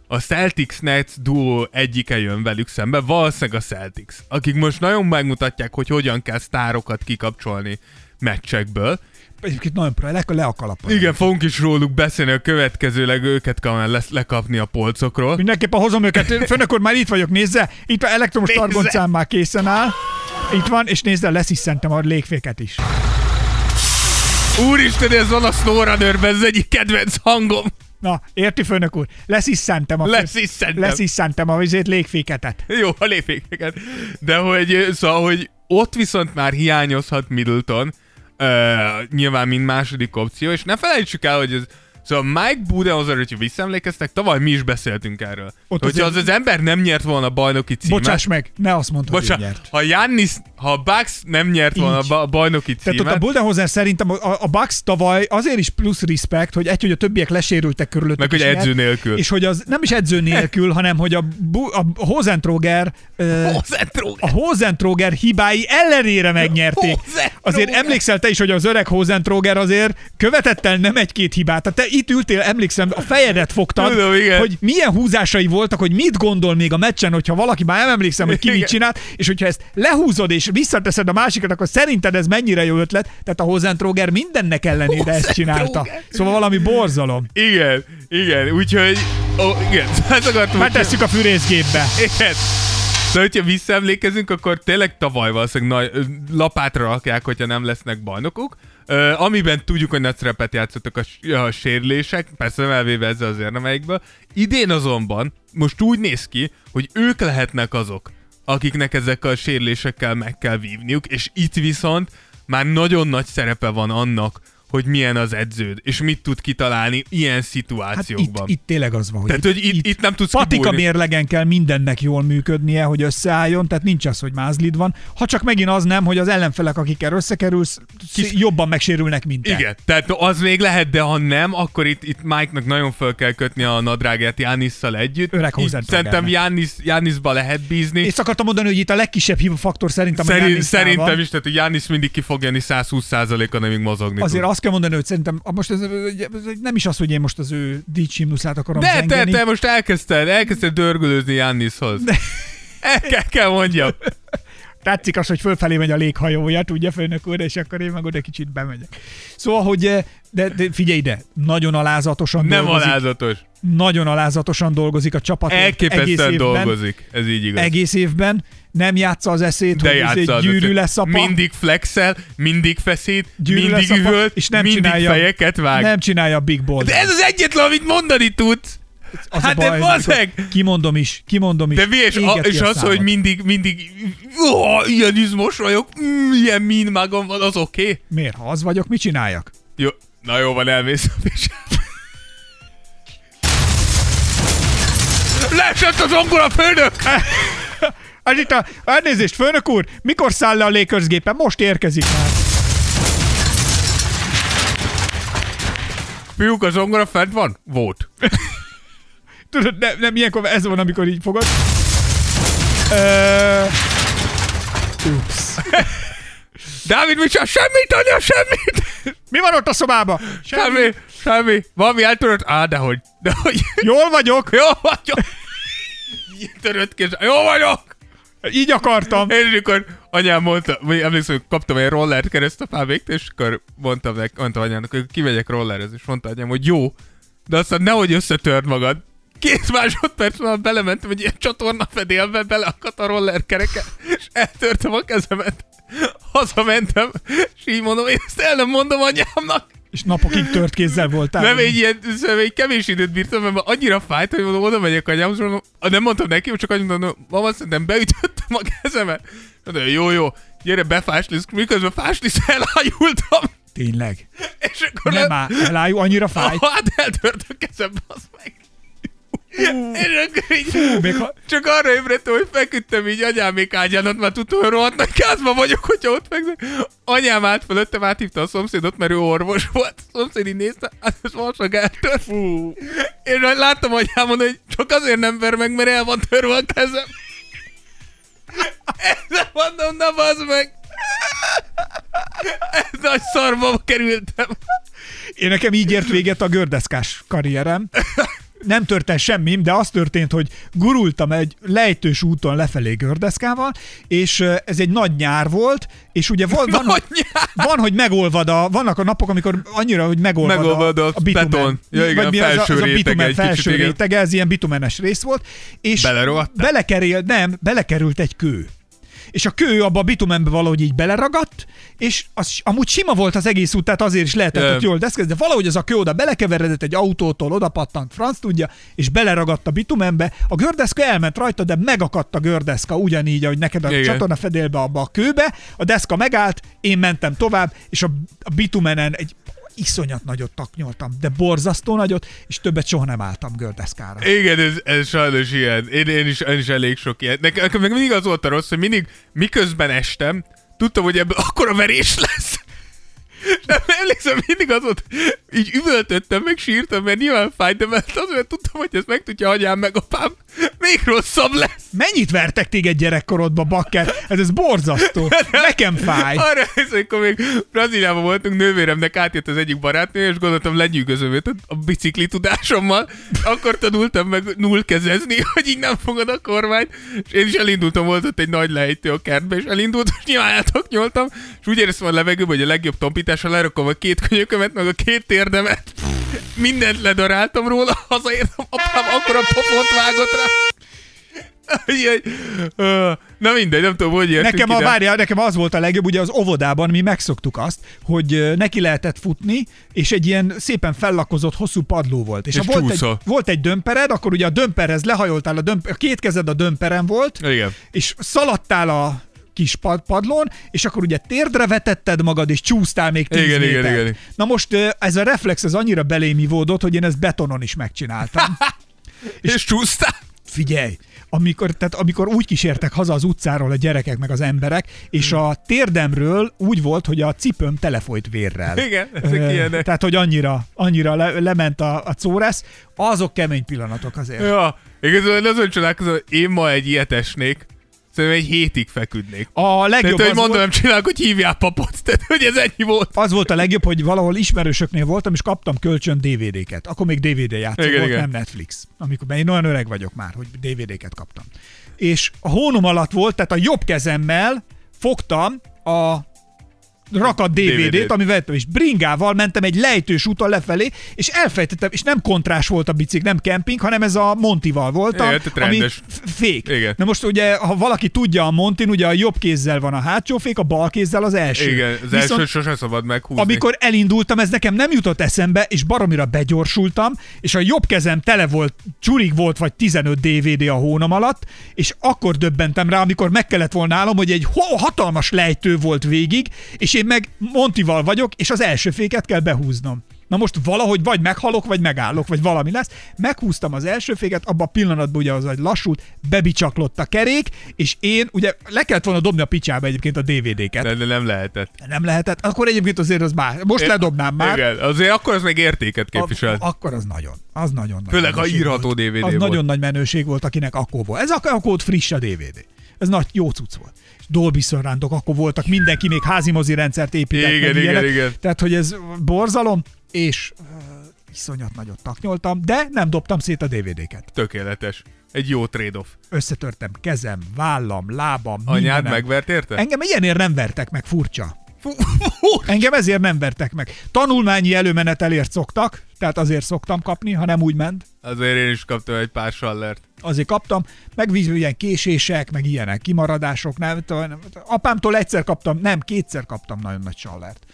a Celtics-Nets duó egyike jön velük szembe, valószínűleg a Celtics, akik most nagyon megmutatják, hogy hogyan kell sztárokat kikapcsolni meccsekből. Egyébként nagyon pro, le, le a kalapot. Igen, fogunk is róluk beszélni, a következőleg őket kell lesz lekapni a polcokról. Mindenképpen hozom őket. Főnök úr, már itt vagyok, nézze. Itt a elektromos targoncám már készen áll. Itt van, és nézze, lesziszentem a légféket is. Úristen, ez van a SnowRunner-ben, ez egyik kedvenc hangom. Na, érti főnök úr? Lesziszentem a, Lesziszentem. lesziszentem a vizét légféketet. Jó, a lépékeket. De hogy, szóval, hogy ott viszont már hiányozhat Middleton, nyilván mint második opció, és ne felejtsük el, hogy ez Szóval Mike Budenholzer, hogyha visszaemlékeztek, tavaly mi is beszéltünk erről. Ott hogyha azért- az az ember nem nyert volna a bajnoki címet, Bocsáss meg, ne azt mondd, hogy nyert. ha Jannis, ha a Bucks nem nyert volna a Így. ba- bajnoki Tehát ott a címet, Budenholzer szerintem a, a Bucks tavaly azért is plusz respect, hogy egy, hogy a többiek lesérültek körülöttük. Meg hogy és nyert, edző nélkül. És hogy az nem is edző nélkül, hanem hogy a, Bu- a Hozentroger ö, a Hozentroger hibái ellenére megnyerték. Hozentroger. Azért emlékszel te is, hogy az öreg Hozentroger azért követett el nem egy-két hibát. Tehát te itt ültél, emlékszem, a fejedet fogtad, Tudom, igen. hogy milyen húzásai voltak, hogy mit gondol még a meccsen, hogyha valaki, már nem emlékszem, hogy ki mit Igen. csinált, és hogyha ezt lehúzod és visszateszed a másikat, akkor szerinted ez mennyire jó ötlet? Tehát a Hozentroger mindennek ellenére ezt csinálta. Szóval valami borzalom. Igen, igen, úgyhogy, ó, igen, ezt akartam, Már tesszük a fűrészgépbe. Igen. De hogyha visszaemlékezünk, akkor tényleg tavaly valószínűleg nagy, lapátra rakják, hogyha nem lesznek bajnokok. Amiben tudjuk, hogy nagy szerepet játszottak a, a sérülések, persze nem elvéve ezzel az érdemeikből. Idén azonban most úgy néz ki, hogy ők lehetnek azok, akiknek ezekkel a sérülésekkel meg kell vívniuk, és itt viszont már nagyon nagy szerepe van annak, hogy milyen az edződ, és mit tud kitalálni ilyen Hát itt, szituációkban. itt tényleg az van, hogy Tehát, hogy itt, itt nem tudsz Patika kibújni. mérlegen kell mindennek jól működnie, hogy összeálljon, tehát nincs az, hogy mázlid van. Ha csak megint az nem, hogy az ellenfelek, akikkel összekerülsz, Kis... jobban megsérülnek, mint te. Igen, tehát az még lehet, de ha nem, akkor itt, itt Mike-nak nagyon fel kell kötni a nadrágját Jánisszal együtt. Öreg. Szerintem Jánisz, Jániszba lehet bízni. És akartam mondani, hogy itt a legkisebb hiba faktor szerintem a Szerint, szerintem is, tehát Jánisz mindig ki fog jönni 120%-a, amíg mozogni Azért tud. Azt kell mondani, hogy szerintem most ez, ez nem is az, hogy én most az ő dicsimnuszát akarom De te, zengeni. te most elkezdted, elkezdted dörgölőzni Jániszhoz. El kell, kell mondjam. Tetszik az, hogy fölfelé megy a léghajója, tudja főnök úr, és akkor én meg oda kicsit bemegyek. Szóval, hogy eh, de, de figyelj ide, nagyon alázatosan Nem dolgozik. alázatos. Nagyon alázatosan dolgozik a csapat. egész Elképesztően évben. dolgozik. Ez így igaz. Egész évben nem játsza az eszét, De hogy ez egy gyűrű lesz apa. Mindig flexel, mindig feszít, Gyűrű mindig üvölt, és nem mindig csinálja, fejeket vág. Nem csinálja a big ball. De ez az egyetlen, amit mondani tudsz. Az hát a de baj, bazeg! amikor- Kimondom is, kimondom is. De mi, és, a, és a az, számot. hogy mindig, mindig, ó, ilyen izmos vagyok, mm, ilyen min magam van, az oké? Okay? Miért? Ha az vagyok, mit csináljak? Jó, na jó van, elmész a. Leesett az ongora főnök! Az itt a, elnézést, főnök úr, mikor száll le a Lakers gépe? Most érkezik már. Fiúk, az ongora fent van? Volt. Tudod, nem, nem ilyenkor, ez van, amikor így fogod. Ö... Ups. Dávid, csinál? Semmit, anya, semmit! Mi van ott a szobában? Semmi, semmi. Valami eltörött? Á, dehogy. Dehogy. Jól vagyok, Jó vagyok. Törött kéz. Jó vagyok. így akartam. És akkor anyám mondta, vagy emlékszem, hogy kaptam egy rollert keresztapám végtől, és akkor mondtam, nek, mondtam anyámnak, hogy kimegyek rollerezni, és mondta anyám, hogy jó, de aztán nehogy összetörd magad. Két másodperc alatt belementem egy ilyen csatorna fedélbe, beleakadt a roller kereke, és eltörtem a kezemet. Hazamentem, és így mondom, én ezt el nem mondom anyámnak. És napokig tört kézzel voltál. Nem, egy ilyen, szóval egy kevés időt bírtam, mert annyira fájt, hogy mondom, oda megyek anyámhoz, mondom, nem mondtam neki, csak annyit mondom, mama, szerintem beütöttem a kezemet. Mondom, jó, jó, gyere befáslisz, miközben fáslisz, elájultam. Tényleg. És akkor Nem áll, elájú, annyira fáj. Hát eltört a kezem, az meg. És akkor így, még ha- csak arra ébredtem, hogy feküdtem így anyámék ágyán, ott már tudtam, hogy rohadt nagy kázban vagyok, hogyha ott fekszek. Anyám állt fölöttem, áthívta a szomszédot, mert ő orvos volt. A szomszéd így nézte, hát ez valószínűleg eltört. Majd láttam anyámon, hogy csak azért nem ver meg, mert el van törve a kezem. Ezzel mondom, na bazd meg. Ez nagy szarba kerültem. Én nekem így ért véget a gördeszkás karrierem. Nem történt semmi, de az történt, hogy gurultam egy lejtős úton lefelé gördeszkával, és ez egy nagy nyár volt, és ugye van, van, hogy, van hogy megolvad a, vannak a napok, amikor annyira, hogy megolvad, Megolvad a, a a bitumen. beton. Ja, igen, Vagy mi a az, felső az a rétege bitumen egy felső rétege, ez ilyen bitumenes rész volt, és Belerohadtál? belekerül, nem, belekerült egy kő. És a kő abba a bitumenbe valahogy így beleragadt, és az amúgy sima volt az egész út, tehát azért is lehetett Ö. ott jól deszkezni, de valahogy az a kő oda belekeveredett egy autótól, oda pattant, franc tudja, és beleragadt a bitumenbe. A gördeszka elment rajta, de megakadt a gördeszka ugyanígy, ahogy neked a Igen. csatorna fedélbe abba a kőbe, a deszka megállt, én mentem tovább, és a, a bitumenen egy iszonyat nagyot taknyoltam, de borzasztó nagyot, és többet soha nem álltam gördeszkára. Igen, ez, ez sajnos ilyen. Én, én, is, én is elég sok ilyen. Nekem, meg mindig az volt a rossz, hogy mindig miközben estem, tudtam, hogy ebből akkora verés lesz. Emlékszem, mindig az volt, így üvöltöttem, meg sírtam, mert nyilván fájt, de mert az, mert tudtam, hogy ez meg tudja anyám meg apám, még rosszabb lesz. Mennyit vertek téged gyerekkorodba, bakker? Ez, ez borzasztó. Nekem fáj. Arra ez, amikor még Brazíliában voltunk, nővéremnek átjött az egyik barátnő, és gondoltam lenyűgözöm őt a bicikli tudásommal. Akkor tanultam meg nullkezezni, hogy így nem fogad a kormányt. És én is elindultam, volt ott egy nagy lejtő a kertbe, és elindult, és nyilván eltaknyoltam, és úgy éreztem a levegőben, hogy a legjobb tompítással lerakom a két könyökömet, meg a két térdemet. Mindent ledaráltam róla, hazaértem, apám akkor a pofont vágott rá. Na mindegy, nem tudom, hogy Nekem, a, várjál, nekem az volt a legjobb, ugye az óvodában mi megszoktuk azt, hogy neki lehetett futni, és egy ilyen szépen fellakozott hosszú padló volt. És, És ha volt, egy, volt egy dömpered, akkor ugye a dömperhez lehajoltál, a, dömp- a két kezed a dömperen volt, Igen. és szaladtál a kis pad- padlón, és akkor ugye térdre vetetted magad, és csúsztál még 10 Igen, igen, métert. igen. Na most ez a reflex, ez annyira belém ivódott, hogy én ezt betonon is megcsináltam. És, és csúsztál? Figyelj, amikor, tehát amikor úgy kísértek haza az utcáról a gyerekek meg az emberek, és a térdemről úgy volt, hogy a cipőm telefolyt vérrel. Igen, ezek Ö, ilyenek. Tehát, hogy annyira, annyira le, lement a, a córesz, azok kemény pillanatok azért. Ja, igazából azon csodálkozom, hogy én ma egy ilyet esnék, szerintem egy hétig feküdnék. A legjobb Tehát, hogy mondom, volt, nem csinálok, hogy hívjál papot. Tehát, hogy ez ennyi volt. az volt a legjobb, hogy valahol ismerősöknél voltam, és kaptam kölcsön DVD-ket. Akkor még DVD játszó Igen, volt, igen. nem Netflix. Amikor, mert én olyan öreg vagyok már, hogy DVD-ket kaptam. És a hónom alatt volt, tehát a jobb kezemmel fogtam a rakat DVD-t, DVD-t. amivel vettem, és bringával mentem egy lejtős úton lefelé, és elfejtettem, és nem kontrás volt a bicikl, nem kemping, hanem ez a Montival Igen, tehát ami fék. Igen. Na most ugye, ha valaki tudja a Montin, ugye a jobb kézzel van a hátsó fék, a bal kézzel az első. Igen, az első sose szabad meghúzni. Amikor elindultam, ez nekem nem jutott eszembe, és baromira begyorsultam, és a jobb kezem tele volt, csurig volt, vagy 15 DVD a hónom alatt, és akkor döbbentem rá, amikor meg kellett volna állom, hogy egy hatalmas lejtő volt végig, és én meg Montival vagyok, és az első féket kell behúznom. Na most valahogy vagy meghalok, vagy megállok, vagy valami lesz. Meghúztam az első féket, abban a pillanatban ugye az egy lassult, bebicsaklott a kerék, és én ugye le kellett volna dobni a picsába egyébként a DVD-ket. de, de nem lehetett. Nem lehetett. Akkor egyébként azért az már. Most ledobnám már. Igen, azért akkor az meg értéket képviselt. A, akkor az nagyon. Az nagyon nagy Főleg, menőség írható volt. DVD Az volt. nagyon nagy menőség volt, akinek akkor volt. Ez akkor volt friss a DVD. Ez nagy jó cucc volt. És Dolby Surroundok akkor voltak, mindenki még házi mozi rendszert épített. Igen, igen, ilyenek. igen. Tehát, hogy ez borzalom, és uh, iszonyat nagyot taknyoltam, de nem dobtam szét a DVD-ket. Tökéletes. Egy jó trade-off. Összetörtem kezem, vállam, lábam, Anyád mindenem. megvert érte? Engem ilyenért nem vertek meg, furcsa. Engem ezért nem vertek meg. Tanulmányi előmenetelért szoktak, tehát azért szoktam kapni, ha nem úgy ment. Azért én is kaptam egy pár sallert. Azért kaptam, meg ilyen késések, meg ilyenek, kimaradások, nem, apámtól egyszer kaptam, nem, kétszer kaptam nagyon nagy sallert.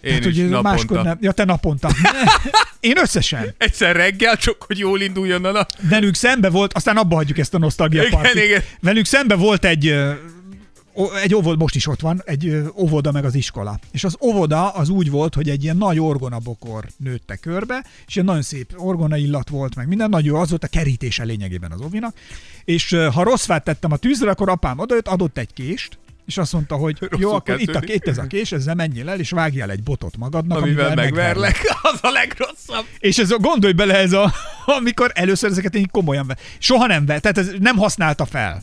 Én Tehát, is naponta. máskor nem. Ja, te naponta. Én összesen. Egyszer reggel, csak hogy jól induljon a nap. Velünk szembe volt, aztán abba hagyjuk ezt a nosztalgia Igen, igen. Velünk szembe volt egy egy óvoda, most is ott van, egy óvoda meg az iskola. És az óvoda az úgy volt, hogy egy ilyen nagy orgonabokor nőtte körbe, és egy nagyon szép orgona illat volt, meg minden, nagyon jó, az volt a kerítése lényegében az ovinak. És ha rossz fát tettem a tűzre, akkor apám odajött, adott egy kést, és azt mondta, hogy jó, Rosszul akkor itt, a, itt ez a kés, ezzel menjél el, és vágjál egy botot magadnak, Amivel megverlek. megverlek. Az a legrosszabb. És ez, a- gondolj bele ez a, amikor először ezeket én komolyan ve. Soha nem ve, tehát ez nem használta fel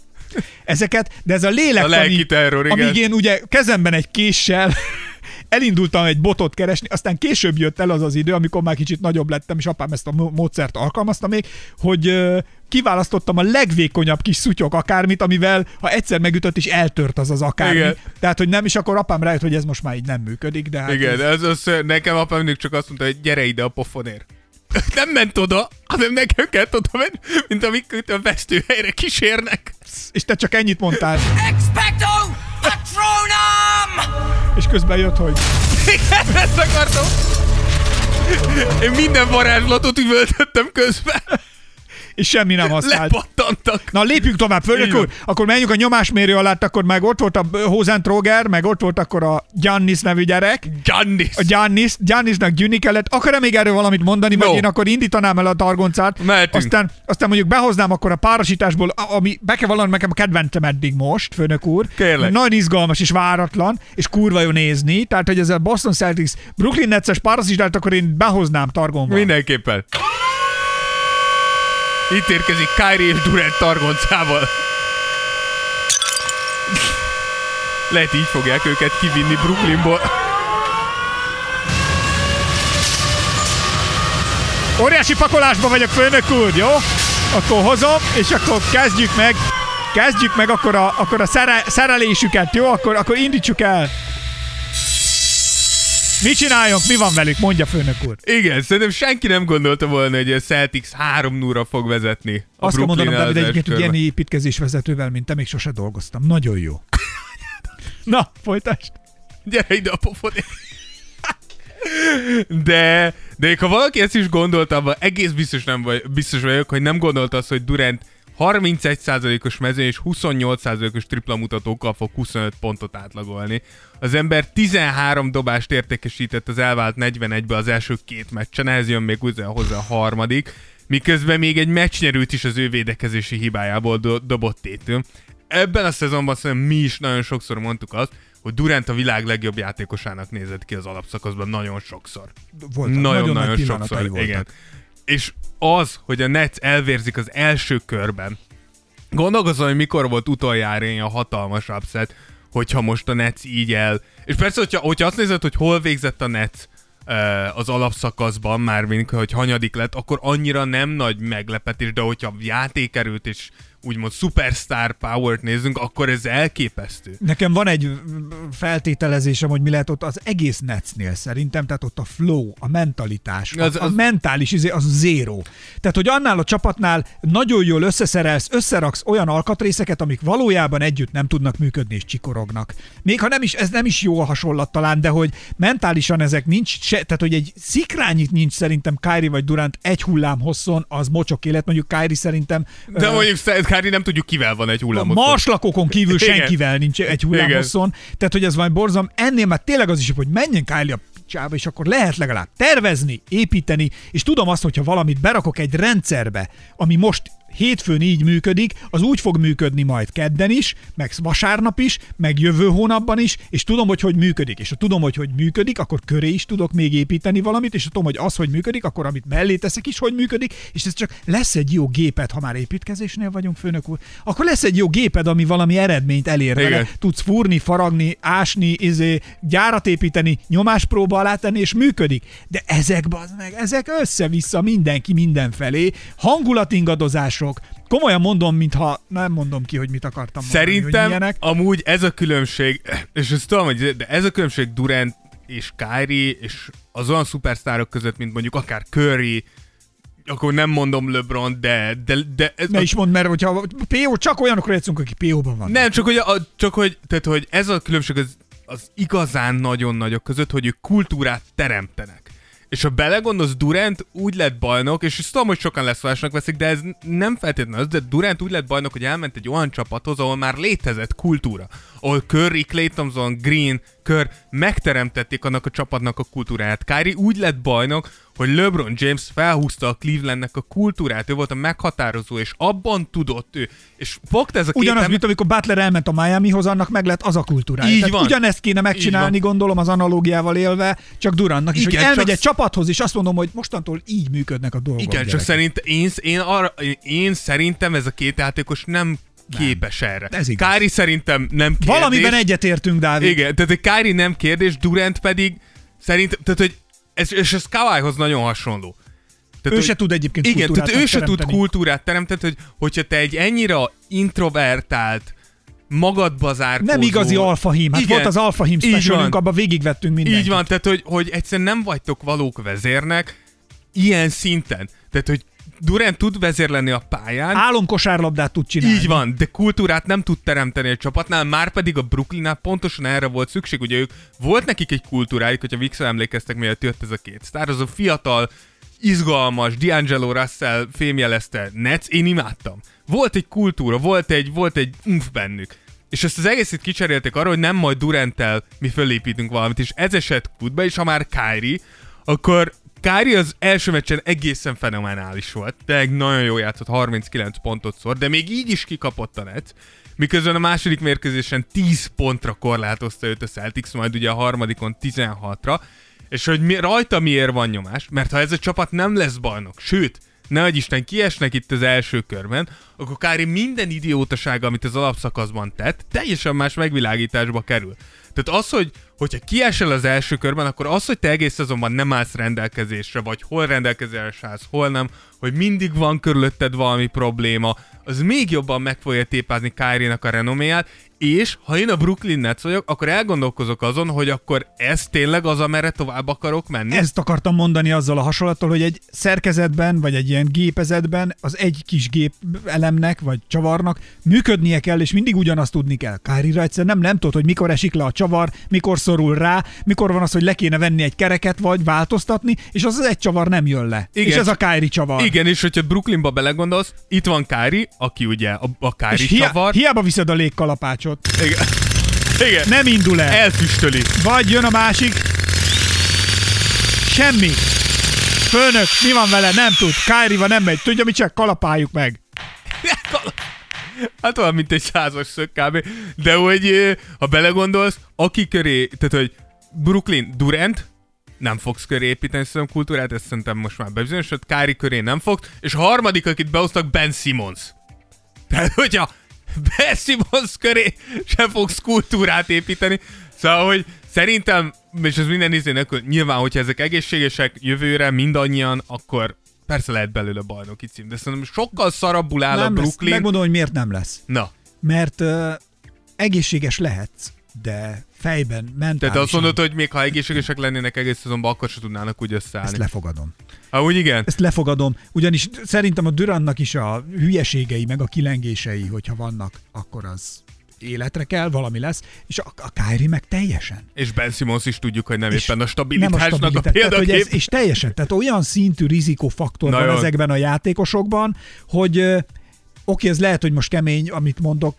ezeket, de ez a lélektani, A lelki terror, igen. amíg én ugye kezemben egy késsel elindultam egy botot keresni, aztán később jött el az az idő, amikor már kicsit nagyobb lettem, és apám ezt a mó- módszert alkalmazta még, hogy kiválasztottam a legvékonyabb kis szutyok akármit, amivel ha egyszer megütött is eltört az az akármi. Igen. Tehát, hogy nem, és akkor apám rájött, hogy ez most már így nem működik, de hát Igen, ez, ez, az, nekem apám mindig csak azt mondta, hogy gyere ide a pofonért. Nem ment oda, hanem nekem kellett oda menni, mint amikor a vesztőhelyre kísérnek. és te csak ennyit mondtál, Expecto Patronum! és közben jött, hogy Igen, ezt akartam. Én minden varázslatot üvöltöttem közben. És semmi nem használt. Lepattantak. Na lépjünk tovább, főnök úr. Akkor menjünk a nyomásmérő alá, akkor meg ott volt a Hozentroger, meg ott volt akkor a Giannis nevű gyerek. Giannis. A Giannis, Giannisnak gyűni kellett. Akar-e még erről valamit mondani, vagy No. én akkor indítanám el a targoncát? Mehetünk. Aztán, aztán mondjuk behoznám akkor a párosításból, ami be kell vallanom nekem a kedvencem eddig most, főnök úr. Kérlek. Nagyon izgalmas és váratlan, és kurva jó nézni. Tehát, hogy ez a Boston Celtics Brooklyn Nets-es párosítást, akkor én behoznám targonba. Mindenképpen. Itt érkezik Kyrie és Durant targoncával. Lehet így fogják őket kivinni Brooklynból. Óriási pakolásban vagyok, főnök úr, jó? Akkor hozom, és akkor kezdjük meg, kezdjük meg akkor a, akkor a szere, szerelésüket, jó? Akkor, akkor indítsuk el. Mit csináljunk? Mi van velük? Mondja, főnök úr. Igen, szerintem senki nem gondolta volna, hogy a Celtics 3 0 fog vezetni. A Azt kell mondanom, az egyébként, hogy ilyen építkezés vezetővel, mint te, még sose dolgoztam. Nagyon jó. Na, folytasd. Gyere ide a pofodért. De, de ha valaki ezt is gondolta, abban egész biztos, nem vagy, biztos vagyok, hogy nem gondolta azt, hogy Durant 31%-os mezőny és 28%-os tripla mutatókkal fog 25 pontot átlagolni. Az ember 13 dobást értékesített az elvált 41-be az első két meccsen, ehhez jön még hozzá, a harmadik, miközben még egy meccsnyerőt is az ő védekezési hibájából do- dobott tétől. Ebben a szezonban szerintem mi is nagyon sokszor mondtuk azt, hogy Durant a világ legjobb játékosának nézett ki az alapszakaszban nagyon sokszor. Voltak. Nagyon, Nagyon-nagyon nagy nagyon sokszor. voltak. Igen. És az, hogy a Nets elvérzik az első körben, gondolkozom, hogy mikor volt utoljára ilyen hatalmas upset, hogyha most a Nets így el... És persze, hogyha, hogyha azt nézed, hogy hol végzett a Nets az alapszakaszban, már mint hogy hanyadik lett, akkor annyira nem nagy meglepetés, de hogyha játékerőt és úgymond superstar power-t nézzünk, akkor ez elképesztő. Nekem van egy feltételezésem, hogy mi lehet ott az egész Netsnél szerintem, tehát ott a flow, a mentalitás, az, Az- az, a mentális, izé, az zéro. Tehát, hogy annál a csapatnál nagyon jól összeszerelsz, összeraksz olyan alkatrészeket, amik valójában együtt nem tudnak működni és csikorognak. Még ha nem is, ez nem is jó a hasonlat talán, de hogy mentálisan ezek nincs, se, tehát hogy egy szikrányit nincs szerintem Kyrie vagy Durant egy hullám hosszon, az mocsok élet, mondjuk Kyrie szerintem De ö, mondjuk Kári nem tudjuk kivel van egy hullámot. marslakokon kívül Igen. senkivel nincs egy hullámhosszon. Tehát, hogy ez valami borzom. Ennél már tényleg az is, hogy menjen Kylie a picsába, és akkor lehet legalább tervezni, építeni, és tudom azt, hogyha valamit berakok egy rendszerbe, ami most hétfőn így működik, az úgy fog működni majd kedden is, meg vasárnap is, meg jövő hónapban is, és tudom, hogy hogy működik. És ha tudom, hogy hogy működik, akkor köré is tudok még építeni valamit, és ha tudom, hogy az, hogy működik, akkor amit mellé teszek is, hogy működik, és ez csak lesz egy jó géped, ha már építkezésnél vagyunk, főnök úr, akkor lesz egy jó géped, ami valami eredményt elér vele. Igen. Tudsz fúrni, faragni, ásni, izé, gyárat építeni, nyomáspróba alá tenni, és működik. De ezek, bazd meg, ezek össze-vissza mindenki mindenfelé, hangulatingadozások, komolyan mondom, mintha nem mondom ki, hogy mit akartam mondani, hogy Szerintem amúgy ez a különbség, és ezt tudom, hogy de ez a különbség Durant és Kyrie és az olyan szupersztárok között, mint mondjuk akár Curry, akkor nem mondom LeBron, de, de, de ez, Ne is mondd, mert hogyha PO, csak olyanokra játszunk, akik PO-ban van. nem, csak hogy, a, csak hogy, tehát, hogy ez a különbség az, az igazán nagyon nagyok között, hogy ők kultúrát teremtenek. És ha belegondolsz, Durant úgy lett bajnok, és tudom, hogy sokan leszólásnak veszik, de ez nem feltétlenül az, de Durant úgy lett bajnok, hogy elment egy olyan csapathoz, ahol már létezett kultúra. Ahol Curry, Clay Thompson, Green, Kör megteremtették annak a csapatnak a kultúráját. Kyrie úgy lett bajnok, hogy LeBron James felhúzta a Clevelandnek a kultúrát, ő volt a meghatározó, és abban tudott ő. És fogta ez a Ugyanaz, ember- mint amikor Butler elment a Miamihoz, annak meg lett az a kultúrája. Így Tehát van. Ugyanezt kéne megcsinálni, gondolom, az analógiával élve, csak Durannak is, Igen, hogy elmegy csak- egy csapathoz, és azt mondom, hogy mostantól így működnek a dolgok. Igen, csak gyerekek. szerint én, én, arra, én szerintem ez a két játékos nem képes erre. Ez igaz. Kári szerintem nem kérdés. Valamiben egyetértünk, Dávid. Igen, tehát egy Kári nem kérdés, Durant pedig szerintem, tehát hogy ez, és ez Kawaihoz nagyon hasonló. Tehát, Ő hogy- se tud egyébként Igen, kultúrát tehát ő se tud kultúrát teremteni, hogy, hogyha te egy ennyire introvertált, magadba zárkózó... Nem igazi alfahím. Hát Igen, volt az alfahím specialünk, van. abban végigvettünk mindent. Így van, tehát hogy, hogy egyszerűen nem vagytok valók vezérnek ilyen szinten. Tehát, hogy Durant tud vezér lenni a pályán, Álomkosárlabdát tud csinálni. így van, de kultúrát nem tud teremteni a csapatnál, már pedig a Brooklynnál pontosan erre volt szükség, ugye ők volt nekik egy kultúrájuk, hogyha visszaemlékeztek, mielőtt jött ez a két sztár, az a fiatal, izgalmas, D'Angelo Russell fémjelezte Nets, én imádtam. Volt egy kultúra, volt egy, volt egy umf bennük. És ezt az egészet kicserélték arra, hogy nem majd Durantel mi fölépítünk valamit, és ez esett kutba, és ha már Kyrie, akkor Kyrie az első meccsen egészen fenomenális volt. Tényleg nagyon jó játszott, 39 pontot szor, de még így is kikapott a net. Miközben a második mérkőzésen 10 pontra korlátozta őt a Celtics, majd ugye a harmadikon 16-ra. És hogy mi, rajta miért van nyomás? Mert ha ez a csapat nem lesz bajnok, sőt, ne Isten kiesnek itt az első körben, akkor Kári minden idiótasága, amit az alapszakaszban tett, teljesen más megvilágításba kerül. Tehát az, hogy hogyha kiesel az első körben, akkor az, hogy te egész szezonban nem állsz rendelkezésre, vagy hol rendelkezésre állsz, hol nem, hogy mindig van körülötted valami probléma, az még jobban meg fogja tépázni Kyrie-nak a renoméját, és ha én a Brooklyn Nets vagyok, akkor elgondolkozok azon, hogy akkor ez tényleg az, amerre tovább akarok menni. Ezt akartam mondani azzal a hasonlattal, hogy egy szerkezetben, vagy egy ilyen gépezetben az egy kis gép elemnek, vagy csavarnak működnie kell, és mindig ugyanazt tudni kell. Kárira egyszer nem, nem tudod, hogy mikor esik le a csavar, mikor szorul rá, mikor van az, hogy le kéne venni egy kereket, vagy változtatni, és az az egy csavar nem jön le. Igen, és ez a Kári csavar. Igen, és hogyha Brooklynba belegondolsz, itt van Kári, aki ugye a, a Kári és hiá- csavar. hiába viszed a légkalapácsot. Igen. Igen. Nem indul el. Elfüstöli. Vagy jön a másik. Semmi. Főnök, mi van vele? Nem tud. Káriva nem megy. Tudja, mit csak kalapáljuk meg. Hát olyan, mint egy százas szög kb. De hogy, ha belegondolsz, aki köré, tehát hogy Brooklyn Durant, nem fogsz köré építeni szerintem kultúrát, ezt szerintem most már bebizonyosodott, Kári köré nem fogsz, és a harmadik, akit behoztak, Ben Simmons. Tehát, hogyha Ben Simmons köré sem fogsz kultúrát építeni, szóval, hogy szerintem, és ez minden izé nélkül, nyilván, hogyha ezek egészségesek jövőre mindannyian, akkor persze lehet belőle bajnoki cím, de szerintem sokkal szarabbul áll a nem lesz. Brooklyn. Megmondom, hogy miért nem lesz. Na, Mert uh, egészséges lehetsz, de fejben, mentálisan. Tehát azt mondod, hogy még ha egészségesek lennének egész szezonban, akkor se tudnának úgy Ezt összeállni. lefogadom. Ha úgy igen. Ezt lefogadom, ugyanis szerintem a Durantnak is a hülyeségei, meg a kilengései, hogyha vannak, akkor az életre kell, valami lesz, és a, a Kyrie meg teljesen. És Ben Simmons is tudjuk, hogy nem És éppen a nem stabilitásnak a, stabilitás. Tehát, hogy példakép. ez, és teljesen, tehát olyan szintű rizikófaktor van Nagyon. ezekben a játékosokban, hogy oké, ez lehet, hogy most kemény, amit mondok,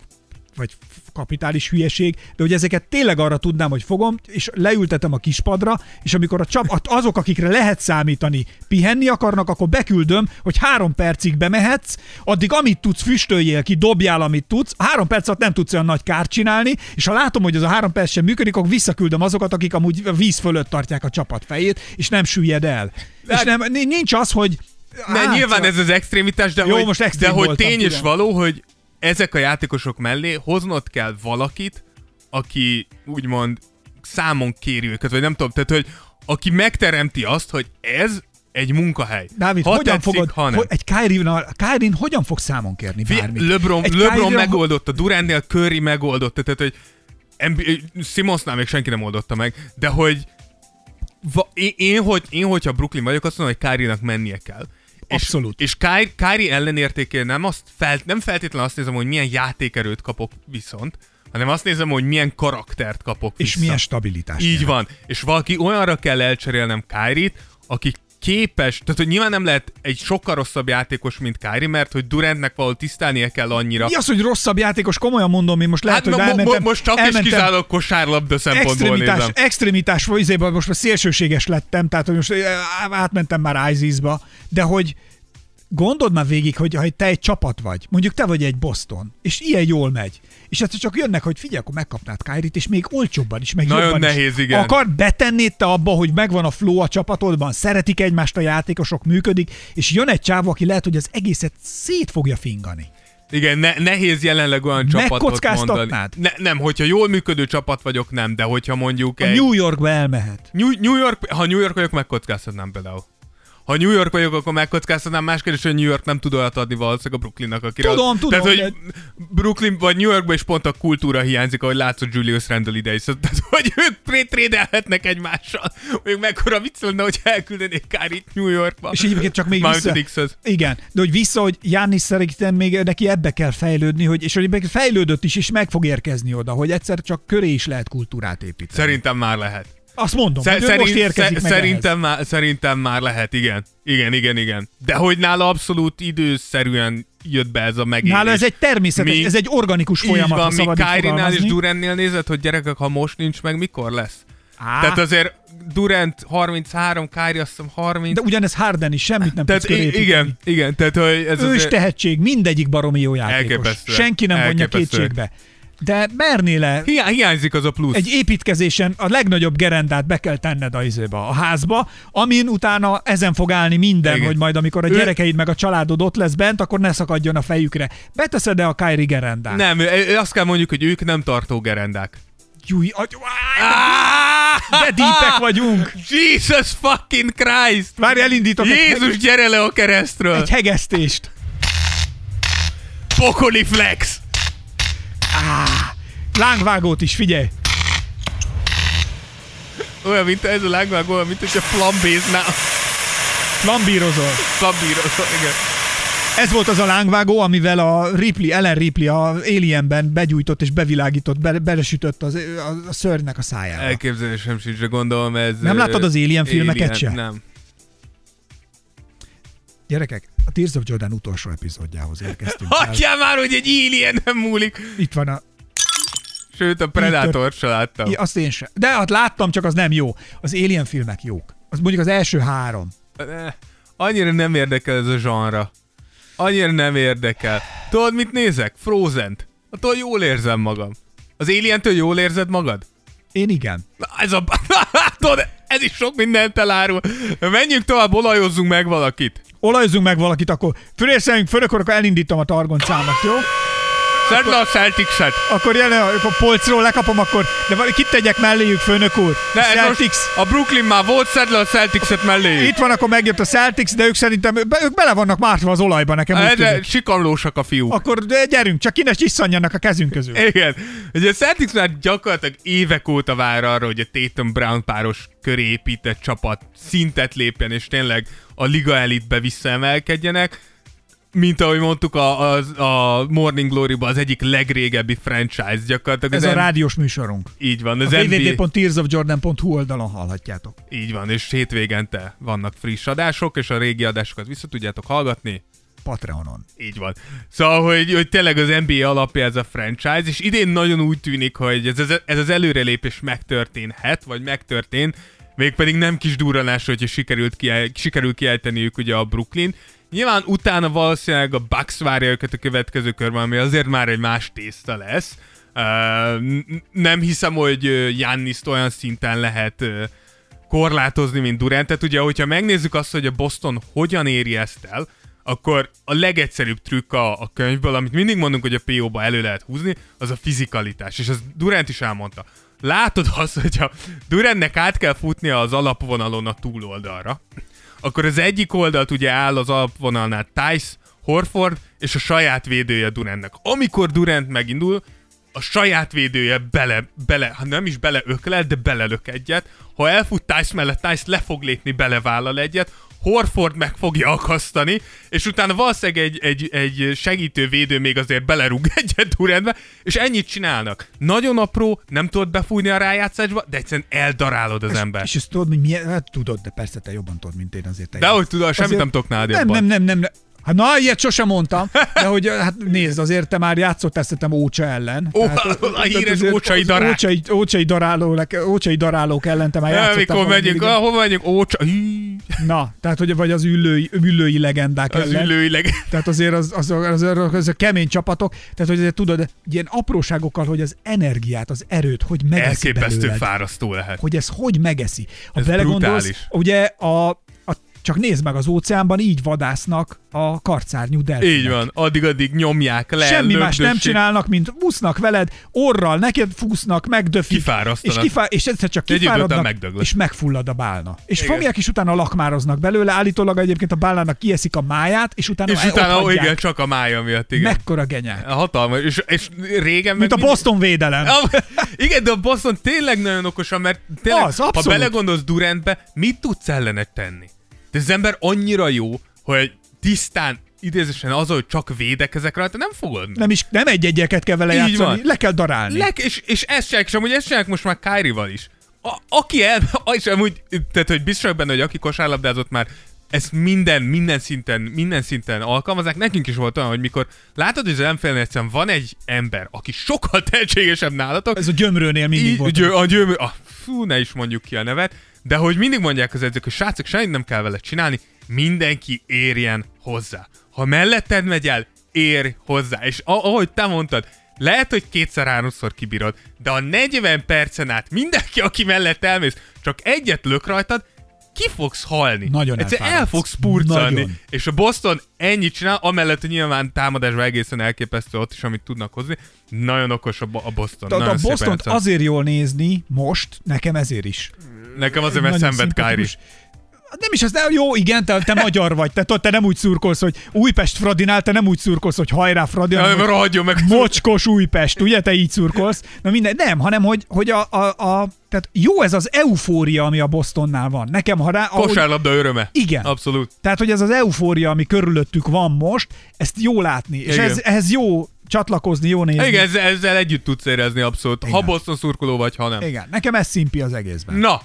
vagy kapitális hülyeség, de hogy ezeket tényleg arra tudnám, hogy fogom, és leültetem a kispadra, és amikor a csap, azok, akikre lehet számítani, pihenni akarnak, akkor beküldöm, hogy három percig bemehetsz, addig amit tudsz, füstöljél ki, dobjál, amit tudsz, három perc alatt nem tudsz olyan nagy kárt csinálni, és ha látom, hogy az a három perc sem működik, akkor visszaküldöm azokat, akik amúgy a víz fölött tartják a csapat fejét, és nem süllyed el. És Hát- nem, nincs az, hogy Ne, Hát, nyilván ez az extrémitás, de Jó, hogy, most de hogy tény és való, hogy ezek a játékosok mellé hoznod kell valakit, aki úgymond számon kéri őket, vagy nem tudom, tehát hogy aki megteremti azt, hogy ez egy munkahely. Dávid, ha hogyan tetszik, fogod, ha nem. hogy egy Kyrie, Kyrie hogyan fog számon kérni bármit? LeBron, Egy LeBron Kyrie-ra- megoldotta, Durantnél Curry megoldotta, tehát hogy Simonsnál még senki nem oldotta meg, de hogy va, én, én, hogy, én, hogyha Brooklyn vagyok, azt mondom, hogy Kyrie-nak mennie kell. Abszolút. És, és Kyrie, Kyrie ellenértékén nem, azt fel, nem feltétlenül azt nézem, hogy milyen játékerőt kapok viszont, hanem azt nézem, hogy milyen karaktert kapok És vissza. milyen stabilitás. Így nyer. van. És valaki olyanra kell elcserélnem Kyrie-t, aki képes, tehát hogy nyilván nem lehet egy sokkal rosszabb játékos, mint Kyrie, mert hogy Durantnek valahol tisztelnie kell annyira. Mi az, hogy rosszabb játékos? Komolyan mondom, én most lehet, hát hogy mo- mo- elmentem, most csak elmentem kizárólag kosárlabda szempontból extremitás, nézem. extremitás izében most már szélsőséges lettem, tehát hogy most eh, átmentem már ISIS-ba, de hogy gondold már végig, hogy ha te egy csapat vagy, mondjuk te vagy egy Boston, és ilyen jól megy, és hát csak jönnek, hogy figyelj, akkor megkapnád Kyrie-t, és még olcsóbban is, meg Nagyon jobban nehéz, is. igen. Akar betennéd te abba, hogy megvan a flow a csapatodban, szeretik egymást a játékosok, működik, és jön egy csávó, aki lehet, hogy az egészet szét fogja fingani. Igen, ne, nehéz jelenleg olyan csapatot mondani. Ne, nem, hogyha jól működő csapat vagyok, nem, de hogyha mondjuk A egy... New Yorkba elmehet. New, New York, ha New York vagyok, megkockáztatnám például. Ha New York vagyok, akkor megkockáztatnám. Más kérdés, hogy New York nem tud olyat adni valószínűleg a Brooklynnak, akire... Tudom, tudom, Tehát, hogy Brooklyn vagy New Yorkban is pont a kultúra hiányzik, ahogy látszott Julius Randle ide is. Tehát, hogy ők tré- trédelhetnek egymással. Mondjuk mekkora vicc lenne, hogy elküldenék Kárit New Yorkba. És egyébként csak még Mármint vissza... Igen, de hogy vissza, hogy János szerintem még neki ebbe kell fejlődni, hogy, és hogy egyébként fejlődött is, és meg fog érkezni oda, hogy egyszer csak köré is lehet kultúrát építeni. Szerintem már lehet. Azt mondom, Szer- hogy ő most érkezik meg szerintem, már, szerintem már lehet, igen. Igen, igen, igen. De hogy nála abszolút időszerűen jött be ez a megélés. Nála ez egy természetes, Mi- ez egy organikus folyamat, van, mi Kyrie-nál és. Durannél nézed, hogy gyerekek, ha most nincs meg, mikor lesz? Á, Tehát azért Durant 33, Kyrie azt hiszem 30. de ugyanez Harden is semmit nem tehát tudsz i- igen, igen, tehát hogy ez Ő is azért... tehetség, mindegyik baromi jó játékos. Senki nem vonja kétségbe. De mernél Hiá- hiányzik az a plusz. egy építkezésen a legnagyobb gerendát be kell tenned a, izébe, a házba, amin utána ezen fog állni minden, Igen. hogy majd amikor a Ő- gyerekeid meg a családod ott lesz bent, akkor ne szakadjon a fejükre. Beteszed-e a Kyrie gerendát? Nem, ö- azt kell mondjuk, hogy ők nem tartó gerendák. Júj, agy, de dípek vagyunk. Jesus fucking Christ! Várj, elindítok egy, Jézus, gyere le a keresztről! egy hegesztést. Pokoli flex! Lángvágót is, figyelj. Olyan, mint ez a lángvágó, olyan, mint hogyha flambéznál. Lambírozol. Flambírozol, igen. Ez volt az a lángvágó, amivel a Ripley, Ellen Ripley a Alienben begyújtott és bevilágított, be, belesütött az, a, a szörnynek a szájába. Elképzelésem sincs, de gondolom ez... Nem láttad az Alien filmeket se? Nem. Gyerekek, a Tears of Jordan utolsó epizódjához érkeztünk. Hagyjál már, hogy egy Alien nem múlik! Itt van a... Sőt, a Predator se láttam. I, azt én sem. De hát láttam, csak az nem jó. Az Alien filmek jók. Az mondjuk az első három. Annyira nem érdekel ez a zsanra. Annyira nem érdekel. Tudod, mit nézek? Frozen-t. Attól jól érzem magam. Az Alien-től jól érzed magad? Én igen. Na, ez a... Tudod, ez is sok mindent elárul. Menjünk tovább, olajozzunk meg valakit. Olajozunk meg valakit, akkor fölérszemünk föl, akkor elindítom a targoncámat, jó? Szedd le a Celtics-et. Akkor jelen, akkor polcról lekapom, akkor... De val- kit tegyek melléjük, főnök úr? Ne, Celtics. a Brooklyn már volt, szedd le a Celtics-et mellé. Itt van, akkor megjött a Celtics, de ők szerintem be, ők bele vannak mártva az olajba, nekem Erre tűnik. sikamlósak a fiúk. Akkor de gyerünk, csak ki ne csisszanjanak a kezünk közül. Igen. Ugye a Celtics már gyakorlatilag évek óta vár arra, hogy a Tatum Brown páros köré épített csapat szintet lépjen, és tényleg a liga elitbe visszaemelkedjenek. Mint ahogy mondtuk, a, a, a Morning Glory-ban az egyik legrégebbi franchise gyakorlatilag. Ez a M- rádiós műsorunk. Így van, A az NBA... www.tearsofjordan.hu oldalon hallhatjátok. Így van, és hétvégente vannak friss adások, és a régi adásokat vissza tudjátok hallgatni. Patreonon. Így van. Szóval, hogy, hogy tényleg az NBA alapja ez a franchise, és idén nagyon úgy tűnik, hogy ez, ez, ez az előrelépés megtörténhet, vagy megtörtént, mégpedig nem kis durranás, hogyha sikerült kiel, sikerül kiejteniük ugye a Brooklyn. Nyilván utána valószínűleg a Bucks várja őket a következő körben, ami azért már egy más tészta lesz. Uh, nem hiszem, hogy Janniszt olyan szinten lehet uh, korlátozni, mint Durant. Tehát ugye, hogyha megnézzük azt, hogy a Boston hogyan éri ezt el, akkor a legegyszerűbb trükk a, a könyvből, amit mindig mondunk, hogy a PO-ba elő lehet húzni, az a fizikalitás. És az Durant is elmondta. Látod azt, hogyha Durantnek át kell futnia az alapvonalon a túloldalra, akkor az egyik oldalt ugye áll az alapvonalnál Tice, Horford és a saját védője Durantnek. Amikor Durant megindul, a saját védője bele, bele, ha nem is bele öklel, de belelök egyet. Ha elfut Tice mellett, Tice le fog lépni, belevállal egyet, Horford meg fogja akasztani, és utána valószínűleg egy, egy, egy segítő védő még azért belerúg egyet Durantbe, és ennyit csinálnak. Nagyon apró, nem tudod befújni a rájátszásba, de egyszerűen eldarálod az ember. És ezt tudod, hogy milyen, hát tudod, de persze te jobban tudod, mint én azért. Te De hogy tudod, semmit nem tudok nálad nem, nem, nem, nem, nem. Hát na, ilyet sosem mondtam, de hogy hát nézd, azért te már játszott ezt Ócsa ellen. Ó, Tehát, a híres ócsai az darák. Ócsai, ócsai, daráló, ócsai darálók ellen te már játszottál. Amikor valami megyünk, ahova megyünk, ócsa, Na, tehát hogy vagy az üllői, üllői legendák az ellen. ülőileg. Tehát azért az, az, az, az, az, a kemény csapatok, tehát hogy azért tudod, ilyen apróságokkal, hogy az energiát, az erőt, hogy megeszi Elképesztő belőled. fárasztó lehet. hogy ez hogy megeszi. Ha Ez belegondolsz, brutális. ugye a, csak nézd meg, az óceánban így vadásznak a karcárnyú delfinek. Így van, addig-addig nyomják le, Semmi más nem csinálnak, mint úsznak veled, orral neked fúsznak, megdöfik. Kifárasztanak. És, kifá- és egyszer csak kifáradnak, és megfullad a bálna. És Igen. fogják, és utána lakmároznak belőle, állítólag egyébként a bálnának kieszik a máját, és utána, És utána, ó, igen, csak a mája miatt, igen. Mekkora genyák. Hatalmas. És, és régen Mint a meg Boston védelem. Ah, Igen, de a Boston tényleg nagyon okosan, mert tényleg, Az, ha abszolút. belegondolsz Durantbe, mit tudsz ellene tenni? De az ember annyira jó, hogy tisztán, idézősen az, hogy csak védekezek rajta, nem fogod. Nem is, nem egy-egyeket kell vele Így játszani, van. le kell darálni. Lek, és, és ezt csinálják, és amúgy ezt csinálják most már Kyrie-val is. a, aki el, és amúgy, tehát hogy biztos benne, hogy aki kosárlabdázott már, ezt minden, minden szinten, minden szinten alkalmazzák. Nekünk is volt olyan, hogy mikor látod, hogy az nfl egyszerűen van egy ember, aki sokkal tehetségesebb nálatok, Ez a gyömrőnél mindig volt. gyö, a gyömör, a, fú, ne is mondjuk ki a nevet, de hogy mindig mondják az edzők, hogy srácok, semmit nem kell vele csinálni, mindenki érjen hozzá. Ha melletted megy el, érj hozzá. És ahogy te mondtad, lehet, hogy kétszer-háromszor kibírod, de a 40 percen át mindenki, aki mellett elmész, csak egyet lök rajtad, ki fogsz halni. Nagyon Egyszer el fogsz purcalni. Nagyon. És a Boston ennyit csinál, amellett, hogy nyilván támadásban egészen elképesztő ott is, amit tudnak hozni. Nagyon okos a, a Boston. Tehát a játszanak. azért jól nézni most, nekem ezért is. Nekem azért, mert szenved szimpatikus. Nem is az, de jó, igen, te, te magyar vagy, te, te nem úgy szurkolsz, hogy Újpest Fradinál, te nem úgy szurkolsz, hogy hajrá Fradi, hanem, Ja, hogy meg. mocskos Újpest, ugye, te így szurkolsz. Na minden, nem, hanem hogy, hogy a, a, a, tehát jó ez az eufória, ami a Bostonnál van. Nekem, ha rá, ahogy, Kosárlabda öröme. Igen. Abszolút. tehát, hogy ez az eufória, ami körülöttük van most, ezt jó látni, és ez, ehhez jó csatlakozni, jó nézni. Igen, ezzel, ezzel együtt tudsz érezni abszolút. Ha Igen. Boston szurkoló vagy, ha nem. Igen, nekem ez szimpi az egészben. Na,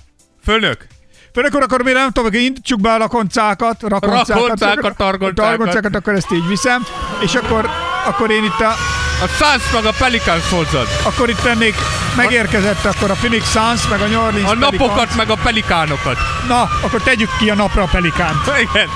fölnök. Főleg akkor, akkor még nem tudom, hogy indítsuk be a rakoncákat, rakoncákat, Rakoncákat, targoncákat. targoncákat, akkor ezt így viszem, és akkor, akkor én itt a, A Suns meg a Pelicans hozzad. akkor itt tennék, megérkezett akkor a Phoenix Suns, meg a New Orleans A napokat Pelicans. meg a pelikánokat. Na, akkor tegyük ki a napra a pelikánt. Igen.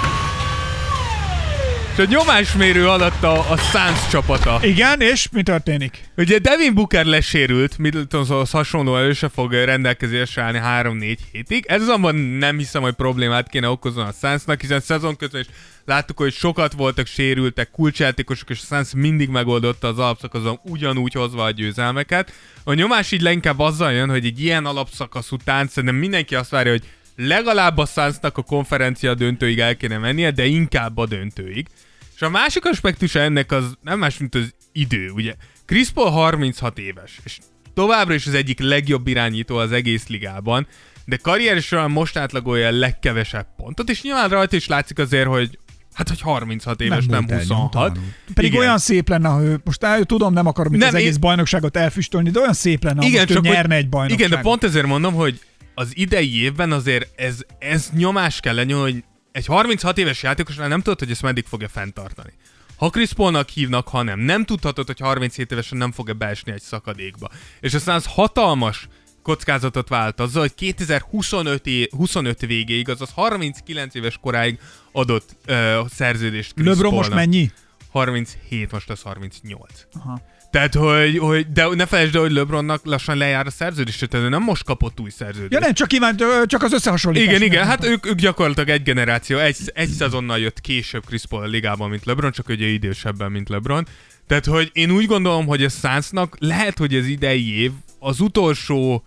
És a nyomásmérő alatt a, a Suns csapata. Igen, és mi történik? Ugye Devin Booker lesérült, Middletonhoz hasonlóan ő se fog rendelkezésre állni 3-4 hétig. Ez azonban nem hiszem, hogy problémát kéne okozni a Sunsnak, hiszen szezon közben is láttuk, hogy sokat voltak sérültek, kulcsjátékosok, és a Suns mindig megoldotta az alapszakaszon ugyanúgy hozva a győzelmeket. A nyomás így leginkább azzal jön, hogy egy ilyen alapszakasz után szerintem mindenki azt várja, hogy legalább a Sunsnak a konferencia döntőig el kéne mennie, de inkább a döntőig. És a másik aspektusa ennek az nem más, mint az idő, ugye. Chris Paul 36 éves, és továbbra is az egyik legjobb irányító az egész ligában, de karrier során most átlagolja a legkevesebb pontot, és nyilván rajta is látszik azért, hogy hát, hogy 36 éves, nem, el 26. nyomtalanul. Pedig Igen. olyan szép lenne, ha ő, most el, tudom, nem akarom Nem, az egész én- bajnokságot elfüstölni, de olyan szép lenne, ha most ő hogy- nyerne egy bajnokságot. Igen, de pont ezért mondom, hogy az idei évben azért ez, ez nyomás kell lenni, hogy egy 36 éves játékosnál nem tudod, hogy ezt meddig fogja fenntartani. Ha Chris Paulnak hívnak, ha nem, nem tudhatod, hogy 37 évesen nem fog-e beesni egy szakadékba. És aztán az hatalmas kockázatot vált azzal, hogy 2025 é- 25 végéig, azaz 39 éves koráig adott ö, szerződést Chris LeBron most mennyi? 37, most az 38. Aha. Tehát, hogy, hogy de ne felejtsd el, hogy LeBronnak lassan lejár a szerződése, tehát ő nem most kapott új szerződést. Ja nem, csak kívánt, csak az összehasonlítás. igen, igen, hát ők, ők gyakorlatilag egy generáció, egy, egy szezonnal jött később Chris Paul a ligában, mint LeBron, csak ugye idősebben, mint LeBron. Tehát, hogy én úgy gondolom, hogy a Sunsnak lehet, hogy az idei év az utolsó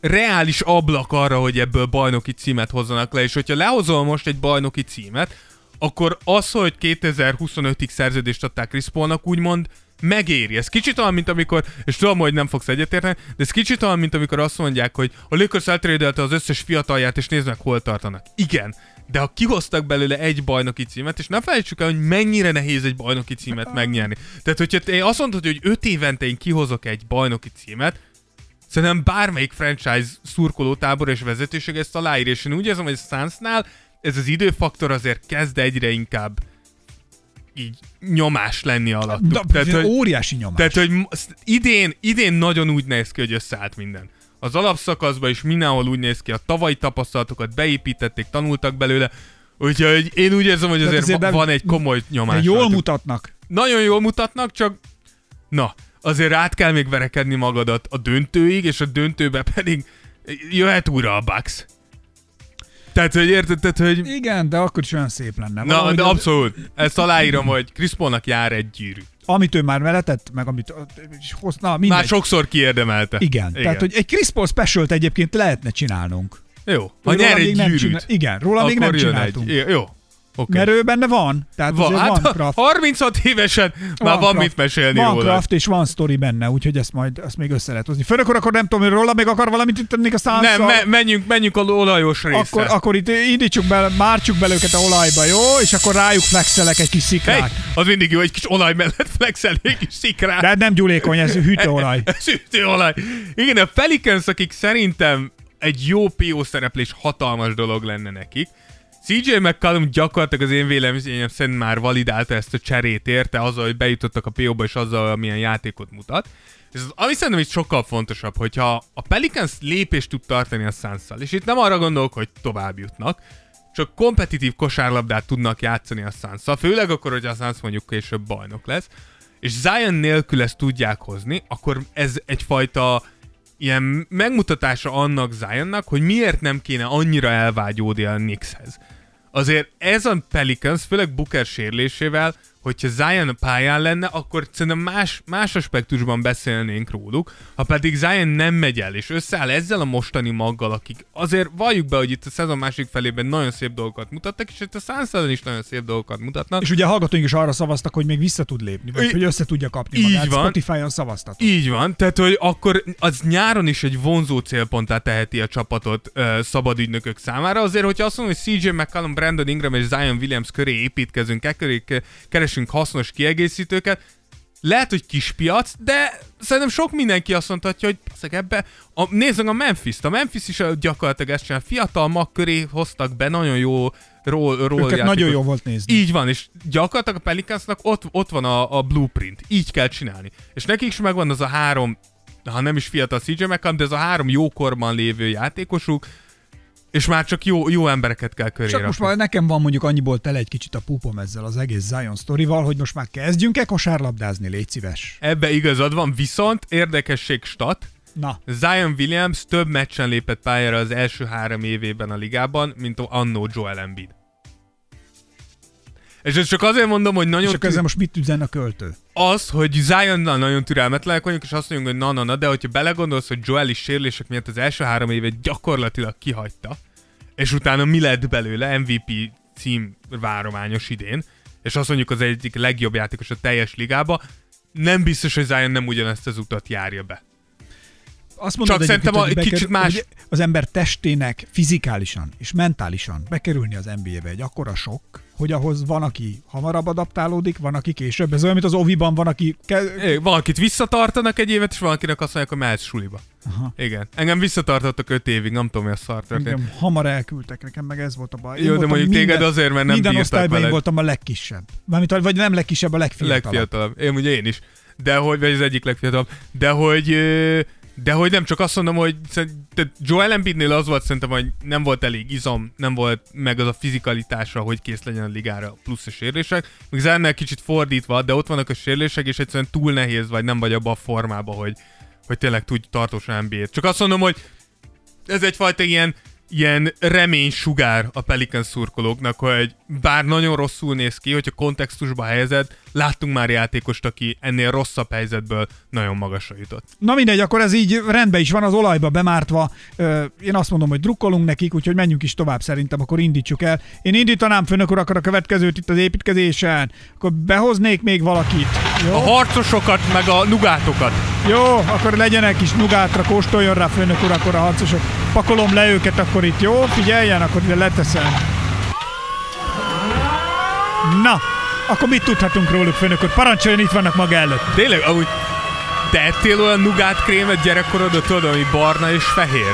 reális ablak arra, hogy ebből bajnoki címet hozzanak le, és hogyha lehozol most egy bajnoki címet, akkor az, hogy 2025-ig szerződést adták Chris Paulnak, úgymond megéri. Ez kicsit olyan, mint amikor, és tudom, hogy nem fogsz egyetérteni, de ez kicsit olyan, mint amikor azt mondják, hogy a Lakers eltrédelte az összes fiatalját, és nézd meg, hol tartanak. Igen, de ha kihoztak belőle egy bajnoki címet, és ne felejtsük el, hogy mennyire nehéz egy bajnoki címet megnyerni. Tehát, hogyha te azt mondod, hogy öt évente én kihozok egy bajnoki címet, Szerintem bármelyik franchise szurkolótábor és vezetőség ezt aláírja, és én úgy érzem, hogy a Sunsnál ez az időfaktor azért kezd egyre inkább így nyomás lenni alattuk. Da, tehát, hogy, óriási nyomás. tehát, hogy idén, idén nagyon úgy néz ki, hogy összeállt minden. Az alapszakaszban is mindenhol úgy néz ki, a tavalyi tapasztalatokat beépítették, tanultak belőle, úgyhogy én úgy érzem, hogy azért, azért van egy komoly nyomás. jól rajtuk. mutatnak. Nagyon jól mutatnak, csak na, azért át kell még verekedni magadat a döntőig, és a döntőbe pedig jöhet újra a Bucks. Tehát, hogy érted, tehát, hogy... Igen, de akkor is olyan szép lenne. Na, Valahogy de az- abszolút. Ezt aláírom, hogy Chris Paulnak jár egy gyűrű. Amit ő már veletett, meg amit hoz, na, mindegy. Már sokszor kiérdemelte. Igen. Igen, tehát hogy egy Chris Paul special egyébként lehetne csinálnunk. Jó, ha Róla nyer egy gyűrűt, csinál- Igen, róla még nem csináltunk. Egy. Jó, oké. Mert ő benne van. Tehát Van, van, hát van craft. 36 évesen már van, craft. mit mesélni van róla. craft és van story benne, úgyhogy ezt majd ezt még össze lehet hozni. Főleg akkor nem tudom, hogy róla még akar valamit itt tenni a Nem, szánszal. me- menjünk, menjünk a olajos részre. akkor, akkor itt indítsuk bele, mártsuk bele őket a olajba, jó? És akkor rájuk flexelek egy kis Hey, szikrát. az mindig jó, egy kis olaj mellett flexelni, egy kis szikrát. De nem gyúlékony, ez hűtőolaj. Ez hűtőolaj. Igen, a Pelicans, akik szerintem egy jó PO szereplés hatalmas dolog lenne nekik. CJ McCallum gyakorlatilag az én véleményem szerint már validálta ezt a cserét érte azzal, hogy bejutottak a PO-ba és azzal, amilyen játékot mutat. És az, ami szerintem itt sokkal fontosabb, hogyha a Pelicans lépést tud tartani a suns és itt nem arra gondolok, hogy tovább jutnak, csak kompetitív kosárlabdát tudnak játszani a suns főleg akkor, hogy a Suns mondjuk később bajnok lesz, és Zion nélkül ezt tudják hozni, akkor ez egyfajta ilyen megmutatása annak Zionnak, hogy miért nem kéne annyira elvágyódni a Knickshez. Azért ez a Pelicans, főleg Booker sérülésével, hogyha Zion a pályán lenne, akkor szerintem más, más aspektusban beszélnénk róluk. Ha pedig Zion nem megy el, és összeáll ezzel a mostani maggal, akik azért valljuk be, hogy itt a szezon másik felében nagyon szép dolgokat mutattak, és itt a Suns is nagyon szép dolgokat mutatnak. És ugye a hallgatóink is arra szavaztak, hogy még vissza tud lépni, vagy I- hogy össze tudja kapni Így magát. van. Spotify-on szavaztatok. Így van, tehát hogy akkor az nyáron is egy vonzó célponttá teheti a csapatot uh, szabad ügynökök számára. Azért, hogyha azt mondom, hogy CJ McCallum, Brandon Ingram és Zion Williams köré építkezünk, e köré ke- keresünk hasznos kiegészítőket, lehet, hogy kis piac, de szerintem sok mindenki azt mondhatja, hogy basszeg ebbe, a, nézzük a Memphis-t, a Memphis is gyakorlatilag ezt csinál, fiatal mag köré hoztak be nagyon jó ról, ról Őket nagyon jó volt nézni. így van, és gyakorlatilag a Pelicansnak ott, ott van a, a blueprint. Így kell csinálni. És nekik is megvan az a három, ha nem is fiatal CJ McCallum, de ez a három jókorban lévő játékosuk, és már csak jó, jó embereket kell köré Csak most rakni. már nekem van mondjuk annyiból tele egy kicsit a pupom ezzel az egész Zion sztorival, hogy most már kezdjünk-e kosárlabdázni, légy szíves. Ebbe igazad van, viszont érdekesség stat, Na, Zion Williams több meccsen lépett pályára az első három évében a ligában, mint annó Joel Embiid. És csak azért mondom, hogy nagyon és akkor ezzel most mit üzen a költő? az, hogy Zionnal nagyon türelmetlenek vagyunk, és azt mondjuk, hogy na, na, na, de hogyha belegondolsz, hogy Joel is sérülések miatt az első három évet gyakorlatilag kihagyta, és utána mi lett belőle MVP cím várományos idén, és azt mondjuk az egyik legjobb játékos a teljes ligába, nem biztos, hogy Zion nem ugyanezt az utat járja be. Azt mondod, Csak szerintem a- bekerül- kicsit más- Az ember testének fizikálisan és mentálisan bekerülni az NBA-be egy akkora sok, hogy ahhoz van, aki hamarabb adaptálódik, van, aki később. Ez olyan, mint az Oviban van, aki... Ke- É, Valakit visszatartanak egy évet, és valakinek azt mondják, hogy mehetsz suliba. Aha. Igen. Engem visszatartottak öt évig, nem tudom, mi a szar történt. Engem hamar elküldtek, nekem meg ez volt a baj. Én Jó, de mondjuk téged azért, mert nem Minden osztályban én voltam a legkisebb. Mármint, vagy nem legkisebb, a legfiatalabb. Legfiatalabb. Én ugye én is. De hogy, vagy az egyik legfiatalabb. De hogy, ö, de hogy nem csak azt mondom, hogy Joel Embiidnél az volt szerintem, hogy nem volt elég izom, nem volt meg az a fizikalitásra, hogy kész legyen a ligára plusz a sérülések. Még ennél kicsit fordítva, de ott vannak a sérülések, és egyszerűen túl nehéz, vagy nem vagy abban a formában, hogy, hogy tényleg tudj tartósan NBA-t. Csak azt mondom, hogy ez egyfajta ilyen, ilyen reménysugár a Pelican szurkolóknak, hogy bár nagyon rosszul néz ki, hogyha kontextusba helyezed, láttunk már játékost, aki ennél rosszabb helyzetből nagyon magasra jutott. Na mindegy, akkor ez így rendben is van, az olajba bemártva. Én azt mondom, hogy drukkolunk nekik, úgyhogy menjünk is tovább szerintem, akkor indítsuk el. Én indítanám főnök urak a következőt itt az építkezésen, akkor behoznék még valakit. A Jó, harcosokat, meg a nugátokat. Jó akkor legyenek is nugátra, kóstoljon rá főnök urak, a harcosok. Pakolom le őket akkor itt, jó? Figyeljen, akkor ide leteszem. Na, akkor mit tudhatunk róluk, főnök úr? Parancsoljon, itt vannak maga előtt. Tényleg, amúgy te ettél olyan nugátkrémet gyerekkorodban, tudod, ami barna és fehér?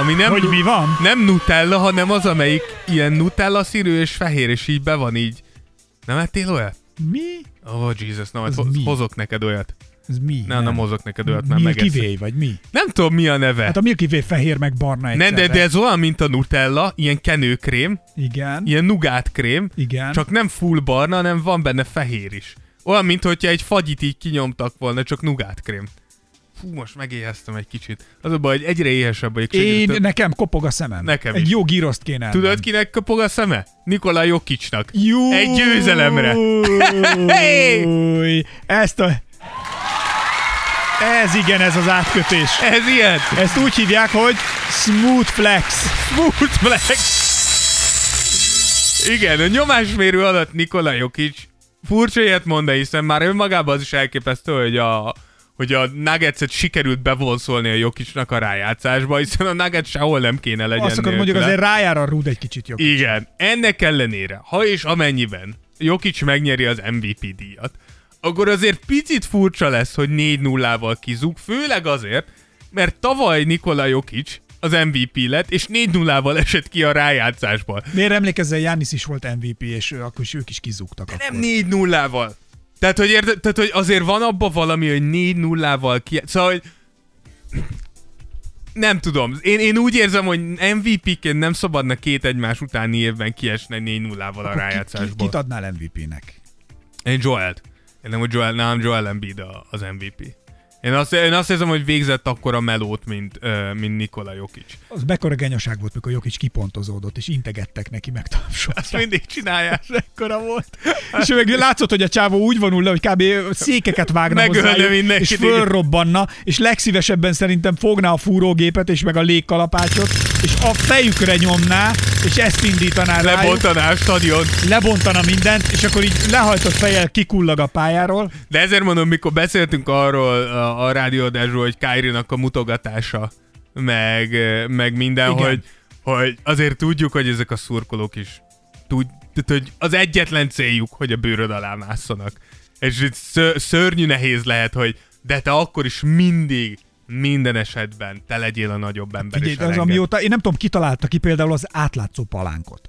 Ami nem, Hogy nu- mi van? nem nutella, hanem az, amelyik ilyen nutella színű és fehér, és így be van így. Nem ettél olyat? Mi? Oh, Jesus, na, majd Az ho- mi? hozok neked olyat. Ez mi? Nem, nem hozok neked olyat, mert Milky megeszed. Way, vagy mi? Nem tudom, mi a neve. Hát a Milky Way fehér meg barna nem, egyszerre. de, de ez olyan, mint a Nutella, ilyen kenőkrém, Igen, ilyen nugátkrém, igen. csak nem full barna, hanem van benne fehér is. Olyan, mint hogyha egy fagyit így kinyomtak volna, csak nugátkrém. Fú, most megéheztem egy kicsit. Az a baj, hogy egyre éhesebb vagyok. Én, segítek. nekem kopog a szemem. Nekem Egy is. jó gíroszt kéne Tudod, ennem. kinek kapog a szeme? Nikolaj Jokicsnak. Jó. Egy győzelemre. Hey! Ezt a... Ez igen, ez az átkötés. Ez ilyen. Ezt úgy hívják, hogy Smooth Flex. Smooth flex. Igen, a nyomásmérő alatt Nikolaj Jokic furcsa ilyet mond, de hiszen már önmagában az is elképesztő, hogy a, hogy a Nuggets-et sikerült bevonszolni a Jokicnak a rájátszásba, hiszen a Nuggets sehol nem kéne legyen Azt akarod mondjuk azért rájár a rúd egy kicsit jobb. Igen, ennek ellenére, ha és amennyiben Jokic megnyeri az MVP díjat, akkor azért picit furcsa lesz, hogy 4-0-val kizúg, főleg azért, mert tavaly Nikola Jokic az MVP lett, és 4-0-val esett ki a rájátszásból. Miért emlékezzel, Jánisz is volt MVP, és ő, akkor is ők is kizúgtak. De akkor. nem 4-0-val. Tehát hogy, érde, tehát, hogy azért van abban valami, hogy 4-0-val ki... Szóval, hogy nem tudom. Én, én úgy érzem, hogy MVP-ként nem szabadna két egymás utáni évben kiesni 4-0-val a rájátszásból. kit adnál MVP-nek? Én Joel-t. Én nem, hogy Joel, nem Joel Embiid az MVP. Én azt, én azt érzem, hogy végzett akkor a melót, mint, mint Nikola Jokic. Az mekkora genyaság volt, mikor Jokic kipontozódott, és integettek neki, meg Azt mindig csinálják. Ekkora volt. És meg látszott, hogy a csávó úgy vonul le, hogy kb. székeket vágna Megölne és fölrobbanna, és legszívesebben szerintem fogná a fúrógépet, és meg a légkalapácsot, és a fejükre nyomná, és ezt indítaná rájuk. Lebontaná a stadion. Lebontana mindent, és akkor így lehajtott fejjel kikullag a pályáról. De ezért mondom, mikor beszéltünk arról a, a rádióadásról, hogy Kyrie-nak a mutogatása, meg, meg minden, Igen. hogy, hogy azért tudjuk, hogy ezek a szurkolók is tud, tehát, hogy az egyetlen céljuk, hogy a bőröd alá másszanak. És szörnyű nehéz lehet, hogy de te akkor is mindig, minden esetben te legyél a nagyobb ember. Figyelj, az elenged. amióta, én nem tudom, ki találta ki például az átlátszó palánkot.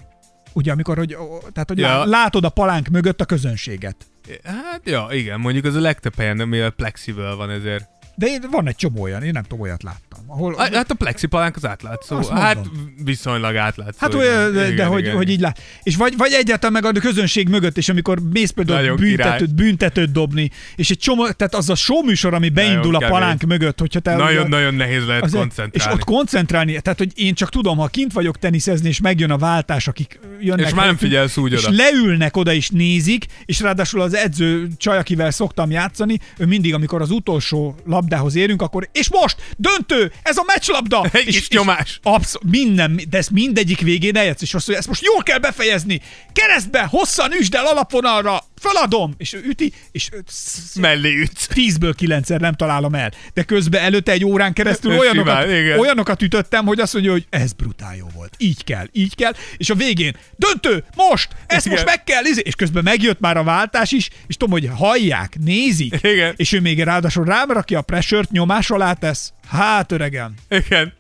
Ugye, amikor, hogy, ó, tehát, hogy ja. látod a palánk mögött a közönséget. Hát ja, igen, mondjuk az a legtöbb helyen, mivel plexivel van ezért. De én, van egy csomó olyan, én nem tudom, olyat láttam. Ahol, Ah, Hát a plexipalánk az átlátszó. Hát viszonylag átlátszó. Hát igen. olyan, de, de Igen, hogy, igen. hogy így lát. És vagy, vagy egyáltalán meg a közönség mögött, és amikor mész például Nagyon büntetőt, büntetőt dobni, és egy csomó, tehát az a show műsor, ami beindul a kemény. palánk mögött, hogyha te... Nagyon-nagyon nehéz lehet azért- koncentrálni. És ott koncentrálni, tehát hogy én csak tudom, ha kint vagyok teniszezni, és megjön a váltás, akik jönnek. És már nem figyelsz úgy és oda. leülnek oda és nézik, és ráadásul az edző csaj, akivel szoktam játszani, ő mindig, amikor az utolsó labdához érünk, akkor és most döntő, ez a meccslabda! Egy és, nyomás. Absz- minden, de ezt mindegyik végén eljátsz, és azt mondja, ezt most jól kell befejezni, keresztbe, hosszan üsd el alapvonalra, feladom, és ő üti, és Mellé ütsz. tízből kilencszer nem találom el. De közben előtte egy órán keresztül olyanokat, igen. olyanokat ütöttem, hogy azt mondja, hogy ez brutál jó volt. Így kell, így kell. És a végén, döntő, most, ezt Igen. most meg kell, izé- és közben megjött már a váltás is, és tudom, hogy hallják, nézik, Igen. és ő még ráadásul rám rakja a pressure nyomás alá tesz. Hát öregem, Igen.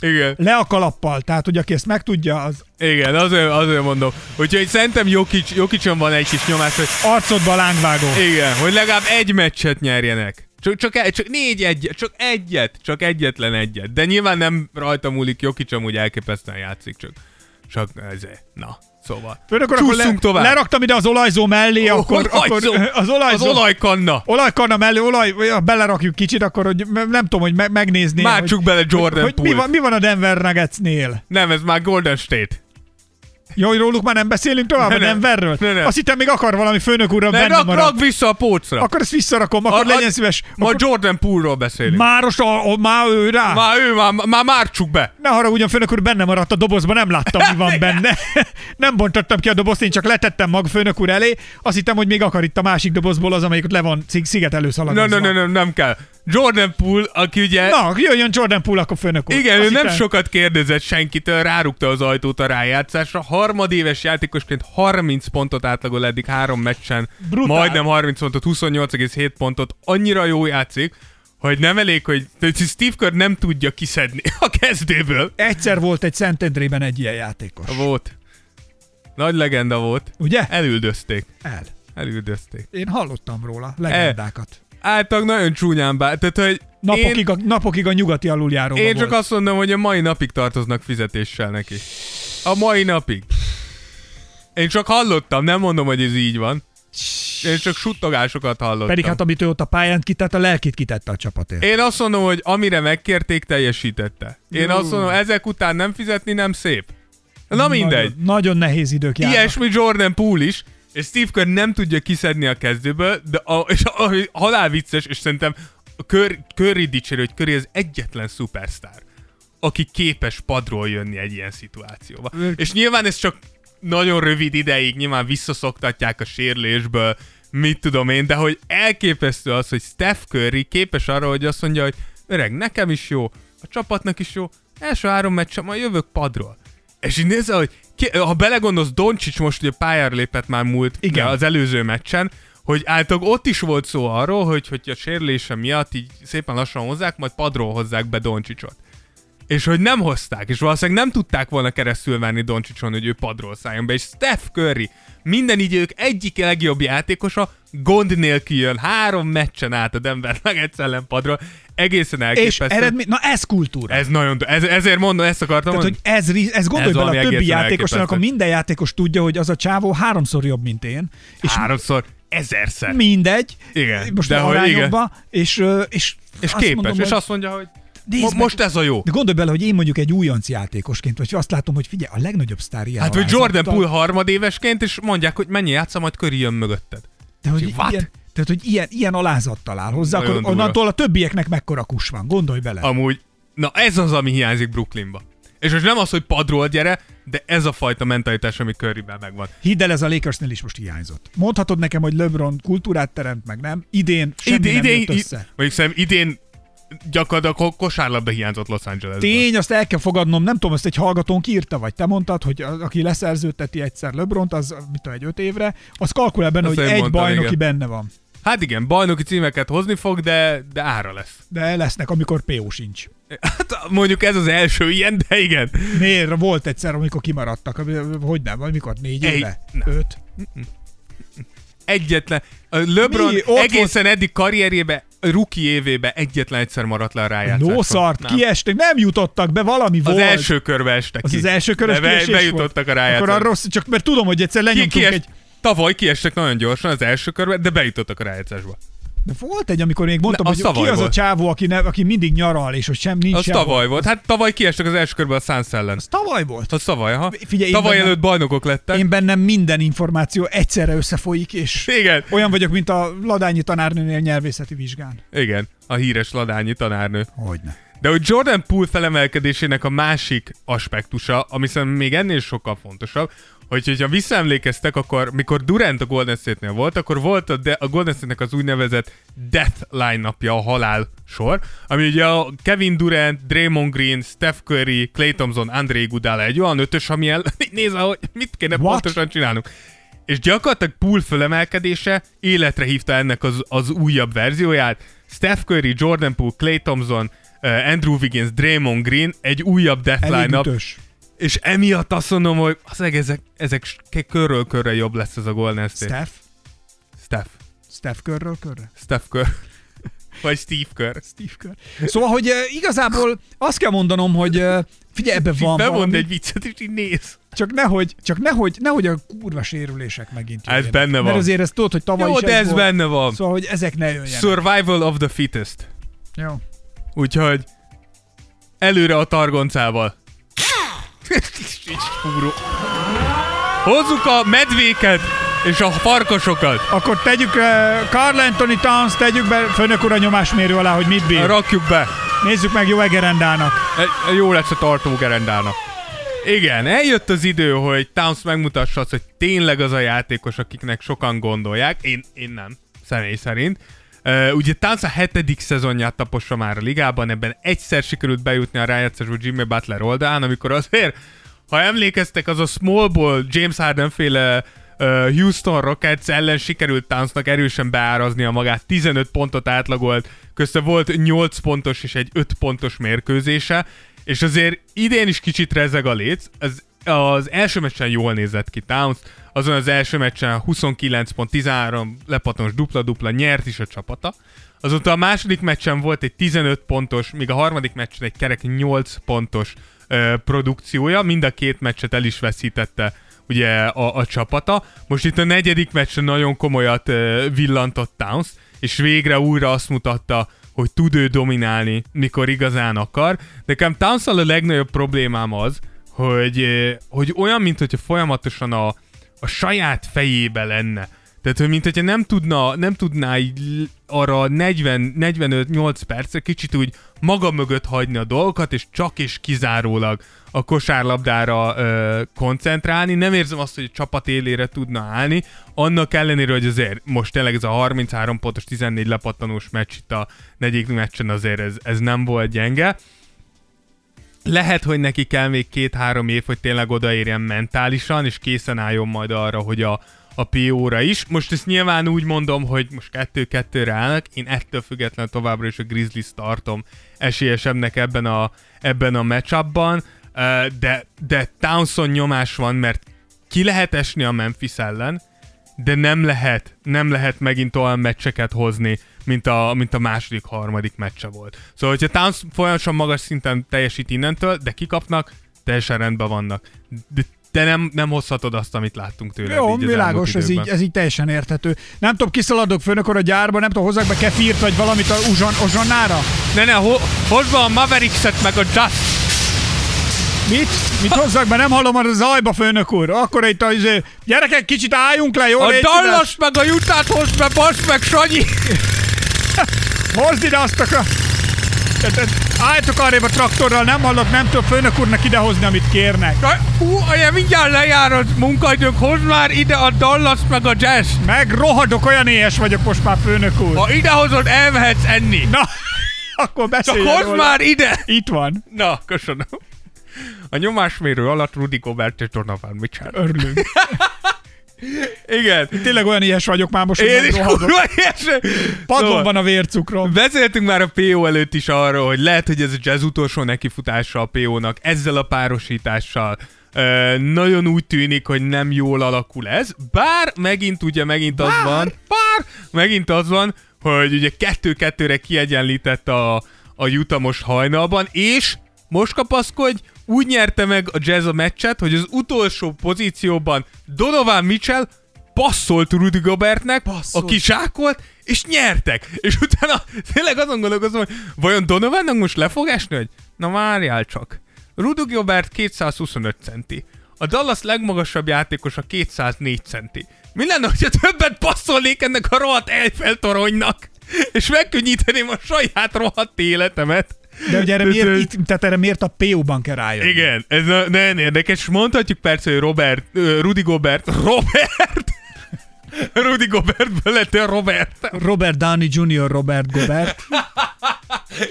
Igen. le a kalappal, tehát hogy aki ezt megtudja, az Igen, azért, azért mondom. Úgyhogy szerintem Jokic, Jokicson van egy kis nyomás, hogy arcodba lángvágó. igen, hogy legalább egy meccset nyerjenek. Csak, csak, egy- csak négy egyet, csak egyet, csak egyetlen egyet. De nyilván nem rajta múlik, Jokic amúgy elképesztően játszik, csak, csak ezért. Na, szóval. Főnök, akkor le, tovább. leraktam ide az olajzó mellé, akkor, olajzó. akkor az olajzó, Az olajkanna. olajkanna mellé, olaj, belerakjuk kicsit, akkor hogy nem tudom, hogy me- megnézni. Mártsuk hogy, bele Jordan hogy, hogy mi, van, mi van a Denver Nuggetsnél? Nem, ez már Golden State. Jó, hogy róluk már nem beszélünk tovább Ne, a ne. Ne, ne. Azt hittem még akar valami főnök úrra Ne, rak, marad. rak vissza a pócra. Akkor ezt visszarakom, akkor A- legyen szíves. Ma Akkor Jordan Poole-ról beszélünk. Máros, a, a, már ő rá. Már ő, már, már mártsuk be. Ne haragudjon, főnök úr, benne maradt a dobozban, nem láttam, mi van benne. nem bontottam ki a dobozt, én csak letettem mag főnök úr elé. Azt hittem, hogy még akar itt a másik dobozból az, amelyik ott le van szig- szigetelő Nem, nem, nem, nem, nem kell. Jordan Poole, aki ugye... Na, jöjjön Jordan Poole, akkor főnök úr. Igen, ő Azt nem hittem- sokat kérdezett senkitől, rárukta az ajtót a rájátszásra. Harmadéves játékosként 30 pontot átlagol eddig három meccsen. Brutál. Majdnem 30 pontot, 28,7 pontot. Annyira jó játszik, hogy nem elég, hogy Steve Kerr nem tudja kiszedni a kezdőből. Egyszer volt egy Szentendrében egy ilyen játékos. Volt. Nagy legenda volt. Ugye? Elüldözték. El. Elüldözték. Én hallottam róla legendákat. Általában nagyon csúnyán bár. Tehát, hogy Napokig, a, napokig a nyugati aluljáróban Én csak volt. azt mondom, hogy a mai napig tartoznak fizetéssel neki. A mai napig. Én csak hallottam, nem mondom, hogy ez így van. Én csak suttogásokat hallottam. Pedig hát amit ő ott a pályán kitett, a lelkit kitette a csapatért. Én azt mondom, hogy amire megkérték, teljesítette. Én Jó. azt mondom, ezek után nem fizetni nem szép. Na mindegy. Nagyon, nagyon nehéz idők járnak. Ilyesmi Jordan Poole is, és Steve Kerr nem tudja kiszedni a kezdőből, de a, és a, a, halál vicces, és szerintem Kör, Curry dicsérő, hogy Curry az egyetlen szupersztár, aki képes padról jönni egy ilyen szituációba. És nyilván ez csak nagyon rövid ideig, nyilván visszaszoktatják a sérülésből, mit tudom én, de hogy elképesztő az, hogy Steph Curry képes arra, hogy azt mondja, hogy öreg, nekem is jó, a csapatnak is jó, első három meccsen majd jövök padról. És így nézze, hogy ki, ha belegondolsz, Doncsics most ugye pályára lépett már múlt Igen. Igen. az előző meccsen, hogy általában ott is volt szó arról, hogy, hogy a sérülése miatt így szépen lassan hozzák, majd padról hozzák be Doncsicsot. És hogy nem hozták, és valószínűleg nem tudták volna keresztül venni Doncsicson, hogy ő padról szálljon be, és Steph Curry, minden idők egyik legjobb játékosa, gond nélkül jön, három meccsen át a Denver Nuggets ellen padról, egészen És elképesztő. eredmény, na ez kultúra. Ez nagyon, ez, ezért mondom, ezt akartam Tehát, hogy mondani. ez, ri- ez gondolj Ez bele a többi játékosnak, akkor minden játékos tudja, hogy az a csávó háromszor jobb, mint én. És Háromszor, ezerszer. mindegy, Igen, most de hogy arányokba, és, és, És képes, mondom, és hogy azt mondja, hogy nézd mo- most ez a jó. De gondolj bele, hogy én mondjuk egy újonc játékosként, vagy azt látom, hogy figyelj, a legnagyobb sztár ilyen Hát, hogy Jordan Poole harmadévesként, és mondják, hogy mennyi játszom, majd Curry jön mögötted. de hogy What? ilyen, tehát, hogy ilyen, ilyen alázattal áll hozzá, Nagyon akkor durva. onnantól a többieknek mekkora kus van, gondolj bele. Amúgy, na ez az, ami hiányzik Brooklynba. És most nem az, hogy padról gyere, de ez a fajta mentalitás, ami Curryben megvan. Hidd el, ez a Lakersnél is most hiányzott. Mondhatod nekem, hogy LeBron kultúrát teremt, meg nem? Idén semmi Ide, nem idén, jött össze. mondjuk szerintem idén gyakorlatilag ko- kosárlabda hiányzott Los Angelesben. Tény, azt el kell fogadnom, nem tudom, ezt egy hallgatónk írta, vagy te mondtad, hogy aki leszerződteti egyszer LeBront, az mit tudom, egy öt évre, az kalkulál benne, Azt hogy egy mondtam, bajnoki igen. benne van. Hát igen, bajnoki címeket hozni fog, de, de ára lesz. De lesznek, amikor PO sincs. Hát mondjuk ez az első ilyen, de igen. Miért? Volt egyszer, amikor kimaradtak. Hogy nem? Vagy mikor? Négy éve? Öt? Egyetlen. A LeBron Mi? Ott egészen eddig karrierjében, a rookie évében egyetlen egyszer maradt le a rájátszáson. No szart, Nem. kiestek, nem jutottak be, valami Az volt. első körbe estek az ki. az első körös be, kiesés bejutottak volt. a rájátszásra. Akkor a rossz, csak mert tudom, hogy egyszer ki, lenyomtunk kies, egy... Tavaly kiestek nagyon gyorsan az első körbe, de bejutottak a rájátszásba. De volt egy, amikor még mondtam, Ne, az hogy ki az a volt. csávó, aki, ne, aki mindig nyaral, és hogy sem nincs Az sehol. tavaly volt. Hát tavaly kiestek az első körbe a Suns ellen. Az tavaly volt. Az tavaly, ha? Figyelj, Tavaly bennem- előtt bajnokok lettek. Én bennem minden információ egyszerre összefolyik, és Igen, olyan vagyok, mint a ladányi tanárnőnél nyelvészeti vizsgán. igen, a híres ladányi tanárnő. Hogyne. De hogy Jordan Poole felemelkedésének a másik aspektusa, ami szerintem még ennél sokkal fontosabb, hogy hogyha visszaemlékeztek, akkor mikor Durant a Golden State-nél volt, akkor volt a, de- a Golden State-nek az úgynevezett death line-napja, a halál sor, ami ugye a Kevin Durant, Draymond Green, Steph Curry, Clay Thompson, André Iguodala egy olyan ötös, ami el, nézze, hogy mit kéne What? pontosan csinálnunk. És gyakorlatilag Poole fölemelkedése életre hívta ennek az, az újabb verzióját. Steph Curry, Jordan Poole, Clay Thompson, uh, Andrew Wiggins, Draymond Green, egy újabb death line-up, ütös. És emiatt azt mondom, hogy az ezek, ezek körről körre jobb lesz ez a Golden State. Steph? Steph. Steph körről körre? Steph Curry. Vagy Steve Kerr. Steve Kerr. Szóval, hogy uh, igazából azt kell mondanom, hogy uh, figyelj, ebben van Bemond valami, egy viccet, és így néz. csak nehogy, csak nehogy, nehogy a kurva sérülések megint Ez jöjjenek. benne van. Mert azért ezt tudod, hogy tavaly Jó, is de ez volt. benne van. Szóval, hogy ezek ne jöjjenek. Survival of the fittest. Jó. Úgyhogy előre a targoncával. Hozzuk a medvéket és a farkasokat. Akkor tegyük uh, Carl Anthony Towns, tegyük be főnök ura nyomásmérő alá, hogy mit bír. Rakjuk be. Nézzük meg jó egerendának. E- Jó lesz a tartó gerendának. Igen, eljött az idő, hogy Towns megmutassa azt, hogy tényleg az a játékos, akiknek sokan gondolják. Én, én nem, személy szerint. Uh, ugye Towns a hetedik szezonját tapossa már a ligában, ebben egyszer sikerült bejutni a rájátszásba Jimmy Butler oldalán, amikor azért, ha emlékeztek, az a small ball James Harden féle uh, Houston Rockets ellen sikerült Townsnak erősen beáraznia magát, 15 pontot átlagolt, közte volt 8 pontos és egy 5 pontos mérkőzése, és azért idén is kicsit rezeg a léc, az, az első meccsen jól nézett ki Towns, azon az első meccsen 29 pont, 13 lepatons dupla-dupla nyert is a csapata, Azóta a második meccsen volt egy 15 pontos, míg a harmadik meccsen egy kerek 8 pontos ö, produkciója, mind a két meccset el is veszítette ugye a, a csapata. Most itt a negyedik meccsen nagyon komolyat ö, villantott Towns, és végre újra azt mutatta, hogy tud ő dominálni, mikor igazán akar. Nekem towns a legnagyobb problémám az, hogy, hogy olyan, mint hogyha folyamatosan a, a saját fejébe lenne. Tehát, hogy mint hogyha nem tudna, nem tudná így arra 40-45-8 percre kicsit úgy maga mögött hagyni a dolgokat, és csak és kizárólag a kosárlabdára ö, koncentrálni. Nem érzem azt, hogy a csapat élére tudna állni, annak ellenére, hogy azért most tényleg ez a 33 pontos, 14 lepattanós meccs itt a negyedik meccsen azért ez, ez nem volt gyenge. Lehet, hogy neki kell még két-három év, hogy tényleg odaérjen mentálisan, és készen álljon majd arra, hogy a, a PO-ra is. Most ezt nyilván úgy mondom, hogy most kettő-kettőre állnak, én ettől függetlenül továbbra is a Grizzlies tartom esélyesebbnek ebben a, ebben a matchupban, de, de Townsend nyomás van, mert ki lehet esni a Memphis ellen, de nem lehet, nem lehet megint olyan meccseket hozni, mint a, mint a második, harmadik meccse volt. Szóval, hogyha Towns folyamatosan magas szinten teljesít innentől, de kikapnak, teljesen rendben vannak. De, de nem, nem hozhatod azt, amit láttunk tőle. Jó, így világos, ez így, ez így teljesen érthető. Nem tudom, kiszaladok főnök a gyárba, nem tudom, hozzák be kefirt, vagy valamit a uzson, uzsonnára? Ne, ne, ho, hozd be a Mavericks-et meg a Just. Mit? Mit hozzak be? Nem hallom a zajba, főnök úr. Akkor itt a izé... Gyerekek, kicsit álljunk le, jó? A Dallas meg a Utah-t hozd be, basz meg, Sanyi! Hozd ide azt a... Álljatok arrébb a traktorral, nem hallok, nem tudom főnök úrnak idehozni, amit kérnek. Hú, anya, mindjárt lejár a munkaidőnk, hozd már ide a Dallas meg a Jazz. Meg rohadok, olyan éhes vagyok most már, főnök úr. Ha idehozod, elmehetsz enni. Na, akkor Csak beszélj hozd róla. már ide! Itt van. Na, köszönöm. A nyomásmérő alatt Rudy Gobert és Donovan Mitchell. Örülünk. Igen. Tényleg olyan éhes vagyok már most, Én is kurva ilyesmi. Padlón Szóval- van a vércukrom. Beszéltünk már a PO előtt is arról, hogy lehet, hogy ez a jazz utolsó nekifutása a PO-nak, ezzel a párosítással. Ö, nagyon úgy tűnik, hogy nem jól alakul ez, bár megint ugye megint az van, bár megint az van, hogy ugye kettő-kettőre kiegyenlített a, a Utah most hajnalban, és most kapaszkodj, úgy nyerte meg a Jazz a meccset, hogy az utolsó pozícióban Donovan Mitchell passzolt Rudy Gobertnek, Passzolt. aki zsákolt, és nyertek. És utána tényleg azon gondolkozom, hogy vajon Donovannak most le fog esni, hogy na várjál csak. Rudy Gobert 225 centi. A Dallas legmagasabb játékos a 204 centi. Mi lenne, hogyha többet passzolnék ennek a rohadt Eiffel toronynak, és megkönnyíteném a saját rohadt életemet? De ugye erre miért, itt, tehát erre miért a PO-ban kell rájönni? Igen, ez a, nagyon érdekes. Mondhatjuk persze, hogy Robert, ö, Rudy Gobert, Robert! Rudy Gobertből lett a Robert. Robert Downey Jr. Robert Gobert.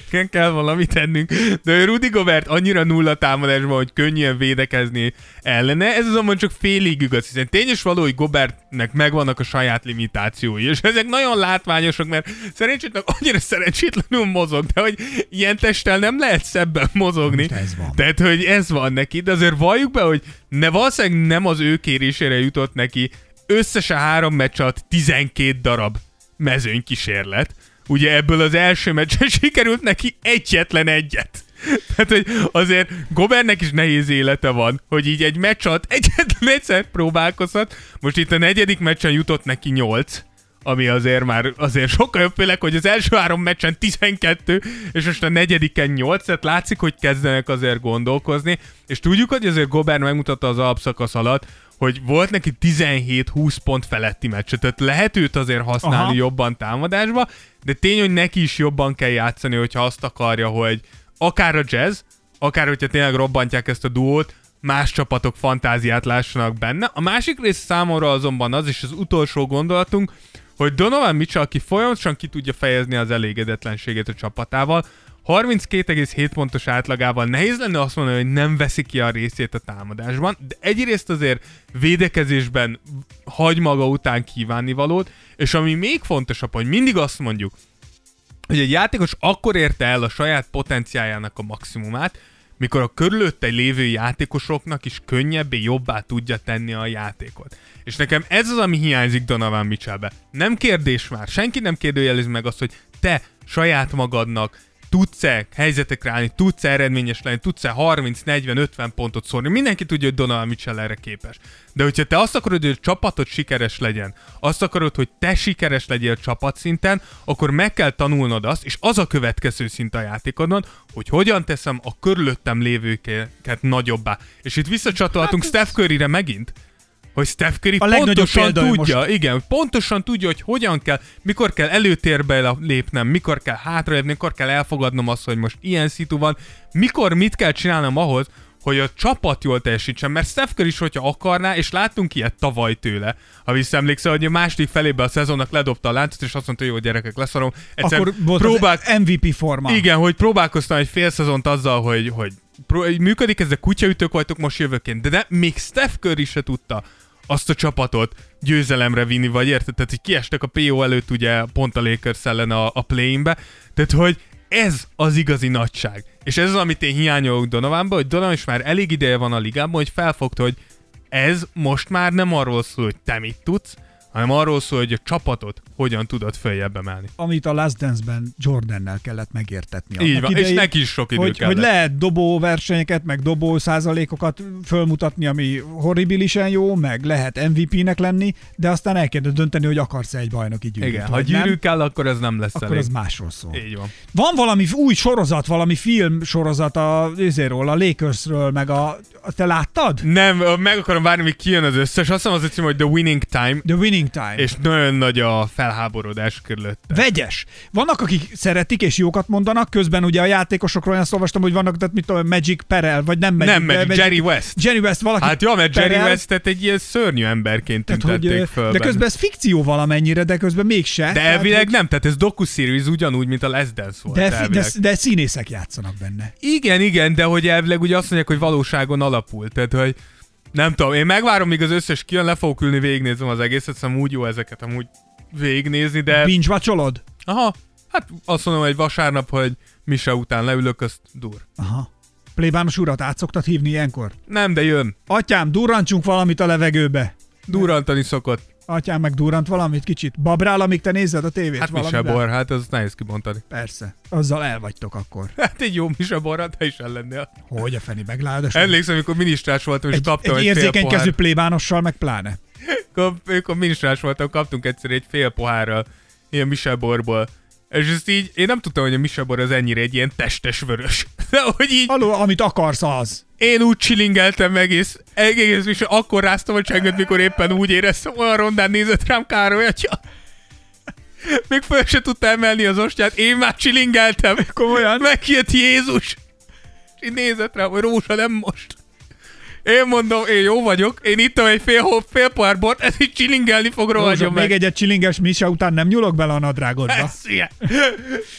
Igen, kell valamit tennünk. De Rudy Gobert annyira nulla támadásban, hogy könnyen védekezni ellene, ez azonban csak félig igaz, hiszen tényes való, hogy Gobertnek megvannak a saját limitációi, és ezek nagyon látványosak, mert szerencsétlen annyira szerencsétlenül mozog, de hogy ilyen testtel nem lehet szebben mozogni. Most ez van. Tehát, hogy ez van neki, de azért valljuk be, hogy ne valószínűleg nem az ő kérésére jutott neki összesen három meccs alatt 12 darab mezőny kísérlet. Ugye ebből az első meccsen sikerült neki egyetlen egyet. Tehát, hogy azért Gobernek is nehéz élete van, hogy így egy meccs alatt egyetlen egyszer próbálkozhat. Most itt a negyedik meccsen jutott neki 8 ami azért már azért sokkal jobb, főleg, hogy az első három meccsen 12, és most a negyediken 8, tehát látszik, hogy kezdenek azért gondolkozni, és tudjuk, hogy azért Gobert megmutatta az alapszakasz alatt, hogy volt neki 17-20 pont feletti meccse, tehát lehet őt azért használni Aha. Aha. jobban támadásba, de tény, hogy neki is jobban kell játszani, hogyha azt akarja, hogy akár a jazz, akár hogyha tényleg robbantják ezt a duót, más csapatok fantáziát lássanak benne. A másik rész számomra azonban az, és az utolsó gondolatunk, hogy Donovan Mitchell, aki folyamatosan ki tudja fejezni az elégedetlenségét a csapatával, 32,7 pontos átlagával nehéz lenne azt mondani, hogy nem veszi ki a részét a támadásban, de egyrészt azért védekezésben hagy maga után kívánni valót, és ami még fontosabb, hogy mindig azt mondjuk, hogy egy játékos akkor érte el a saját potenciáljának a maximumát, mikor a körülötte lévő játékosoknak is könnyebbé, jobbá tudja tenni a játékot. És nekem ez az, ami hiányzik Donovan Mitchellbe. Nem kérdés már, senki nem kérdőjelezi meg azt, hogy te saját magadnak tudsz-e helyzetekre állni, tudsz-e eredményes lenni, tudsz-e 30, 40, 50 pontot szórni. Mindenki tudja, hogy Donovan Mitchell erre képes. De hogyha te azt akarod, hogy a csapatod sikeres legyen, azt akarod, hogy te sikeres legyél csapatszinten, akkor meg kell tanulnod azt, és az a következő szint a játékodon, hogy hogyan teszem a körülöttem lévőket nagyobbá. És itt visszacsatolhatunk hát Steph Curryre megint, hogy Steph Curry A pontosan tudja, igen, pontosan tudja, hogy hogyan kell, mikor kell előtérbe lépnem, mikor kell hátralépni, mikor kell elfogadnom azt, hogy most ilyen szitu van, mikor mit kell csinálnom ahhoz, hogy a csapat jól teljesítsen, mert Steph Curry is, hogyha akarná, és láttunk ilyet tavaly tőle, ha visszaemlékszel, hogy a második felébe a szezonnak ledobta a láncot, és azt mondta, hogy jó gyerekek, leszarom. Egyszerűen Akkor volt próbál... az MVP forma. Igen, hogy próbálkoztam egy fél szezont azzal, hogy, hogy működik ez a kutyaütők vagytok most jövőként, de, de még Steph Curry se tudta azt a csapatot győzelemre vinni, vagy érted? Tehát, hogy kiestek a PO előtt ugye pont a Lakers ellen a, a play-inbe, tehát, hogy ez az igazi nagyság. És ez az, amit én hiányolok Donovanba, hogy Donovan is már elég ideje van a ligában, hogy felfogta, hogy ez most már nem arról szól, hogy te mit tudsz, hanem arról szól, hogy a csapatot hogyan tudod följebb emelni. Amit a Last Dance-ben Jordannel kellett megértetni. Így van, és idején, neki is sok idő hogy, kellett. hogy lehet dobó versenyeket, meg dobó százalékokat fölmutatni, ami horribilisen jó, meg lehet MVP-nek lenni, de aztán el kell dönteni, hogy akarsz-e egy bajnoki gyűrűt. Igen, ha nem, gyűrű kell, akkor ez nem lesz akkor elég. az másról szól. Így van. Van valami új sorozat, valami film sorozat a, ezéről, a Lakersről, meg a, a te láttad? Nem, meg akarom várni, míg kijön az összes. Azt hiszem az a cím, hogy The Winning Time, The Winning Time. és nagyon nagy a felháborodás körülötte. Vegyes. Vannak, akik szeretik és jókat mondanak, közben ugye a játékosokról azt olvastam, hogy vannak, tehát mit tudom, Magic Perel, vagy nem Magic, Nem Magic, Jerry West. Jerry West valaki. Hát jó, mert Jerry perel, Westet egy ilyen szörnyű emberként tehát, hogy, tüntették föl. de benne. közben ez fikció valamennyire, de közben mégse. De Tehát, elvileg hogy- nem, tehát ez docu-series ugyanúgy, mint a Last Dance volt de, de, de, színészek játszanak benne. Igen, igen, de hogy elvileg ugye azt mondják, hogy valóságon alapul. Tehát, hogy nem tudom, én megvárom, míg az összes kijön, le fogok ülni, végignézem az egészet, szóval úgy jó ezeket amúgy végignézni, de... Binge watcholod? Aha, hát azt mondom, hogy vasárnap, hogy Mise után leülök, azt dur. Aha. Plébános urat át szoktad hívni ilyenkor? Nem, de jön. Atyám, durrantsunk valamit a levegőbe. Durrantani szokott. Atyám meg durrant valamit kicsit. Babrál, amíg te nézed a tévét? Hát valamivel? bor, hát az nehéz kibontani. Persze. Azzal elvagytok akkor. Hát egy jó Mise borra, te is ellennél. Hogy a feni megládás? Emlékszem, amikor minisztrás voltam, és egy, kaptam egy egy, érzékeny kezű plébánossal meg pláne. Amikor, minisztrás voltam, kaptunk egyszer egy fél pohárral ilyen Mise borból. És ezt így, én nem tudtam, hogy a Mise bor az ennyire egy ilyen testes vörös. De hogy így, Alul, amit akarsz, az. én úgy csilingeltem egész, egész és akkor ráztam a csengőt, mikor éppen úgy éreztem, olyan rondán nézett rám Károly atya. Még föl se tudta emelni az ostját, én már csilingeltem. Komolyan? Megjött Jézus. És így nézett rám, hogy Rózsa nem most. Én mondom, én jó vagyok, én ittam egy fél, hó- fél pohár bort, ez így csilingelni fog, Rózsa, rohadjon még meg. egyet csilinges Misa után nem nyúlok bele a nadrágodba. Ez ilyen.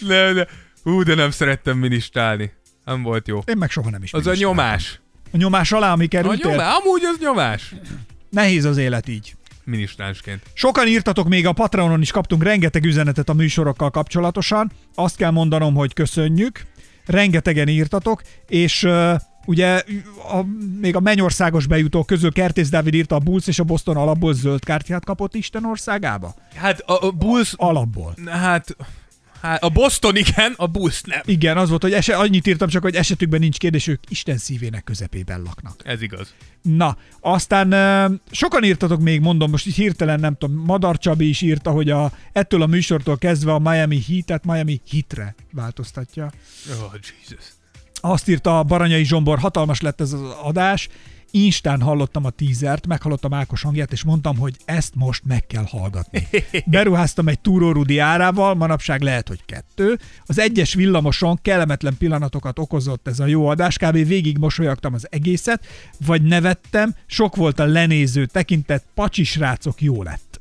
De, de, hú, de nem szerettem ministálni. Nem volt jó. Én meg soha nem is. Az a nyomás. A nyomás alá, ami A kerültél? nyomás, amúgy az nyomás. Nehéz az élet így. Ministránsként. Sokan írtatok, még a Patreonon is kaptunk rengeteg üzenetet a műsorokkal kapcsolatosan. Azt kell mondanom, hogy köszönjük. Rengetegen írtatok, és ugye a, még a mennyországos bejutó közül Kertész Dávid írta a Bulls és a Boston alapból zöld kártyát kapott Isten országába? Hát a, a Bulls, Alapból. hát, hát a Boston igen, a Bulls nem. Igen, az volt, hogy ese, annyit írtam csak, hogy esetükben nincs kérdés, ők Isten szívének közepében laknak. Ez igaz. Na, aztán sokan írtatok még, mondom, most így hirtelen nem tudom, Madar Csabi is írta, hogy a, ettől a műsortól kezdve a Miami Heat-et Miami Hitre változtatja. Oh, Jesus. Azt írta a Baranyai Zsombor, hatalmas lett ez az adás, Instán hallottam a tízert, meghallottam Ákos hangját, és mondtam, hogy ezt most meg kell hallgatni. Beruháztam egy túrórudi árával, manapság lehet, hogy kettő. Az egyes villamoson kellemetlen pillanatokat okozott ez a jó adás, kb. végig mosolyogtam az egészet, vagy nevettem, sok volt a lenéző tekintet, pacsi srácok, jó lett.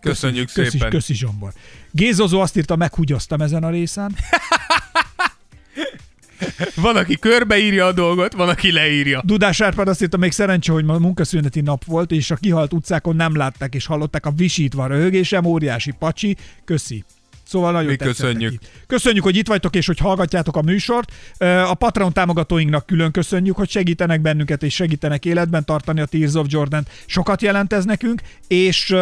Köszönjük Köszi, szépen. köszi Zsombor. Gézozó azt írta, meghúgyoztam ezen a részen. Van, aki körbeírja a dolgot, van, aki leírja. Dudás Árpád azt írta, még szerencsé, hogy ma munkaszüneti nap volt, és a kihalt utcákon nem látták és hallották a visítva röhögésem, óriási pacsi, köszi. Szóval nagyon Mi köszönjük. neki. Köszönjük, hogy itt vagytok és hogy hallgatjátok a műsort. A Patreon támogatóinknak külön köszönjük, hogy segítenek bennünket és segítenek életben tartani a Tears of Jordan. Sokat jelent ez nekünk, és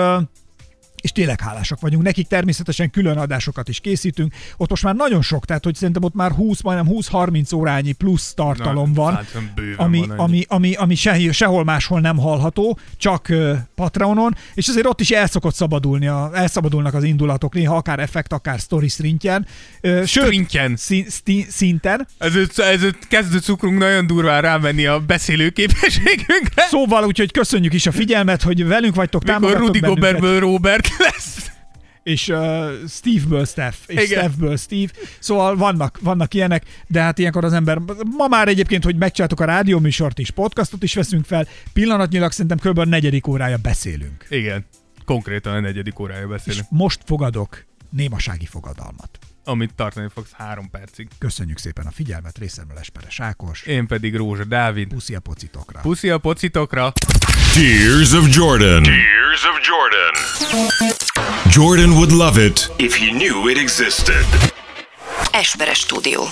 és tényleg hálásak vagyunk. Nekik természetesen külön adásokat is készítünk. Ott most már nagyon sok, tehát hogy szerintem ott már 20, majdnem 20-30 órányi plusz tartalom Na, van, hát, bőven ami, van ami, ami, ami se, sehol máshol nem hallható, csak uh, Patreonon, és azért ott is el szokott szabadulni, a, elszabadulnak az indulatok, néha akár effekt, akár story szintjén. Uh, szinten. Ez, ez kezdő cukrunk nagyon durván rámenni a beszélő képességünkre. Szóval úgyhogy köszönjük is a figyelmet, hogy velünk vagytok, Mikor támogatok. Gobertből Robert lesz. és uh, Steve-ből Steph, és Igen. Steph-ből Steve. Szóval vannak, vannak ilyenek, de hát ilyenkor az ember, ma már egyébként, hogy megcsináltuk a rádióműsort is, podcastot is veszünk fel, pillanatnyilag szerintem kb. a negyedik órája beszélünk. Igen. Konkrétan a negyedik órája És beszélünk. most fogadok némasági fogadalmat. Amit tartani fogsz három percig. Köszönjük szépen a figyelmet, részemről Esperes Ákos. Én pedig Rózsa Dávid. Puszi a pocitokra. Puszi a pocitokra. Tears of Jordan. Tears of Jordan. Jordan would love it If he knew it existed. Esperes stúdió.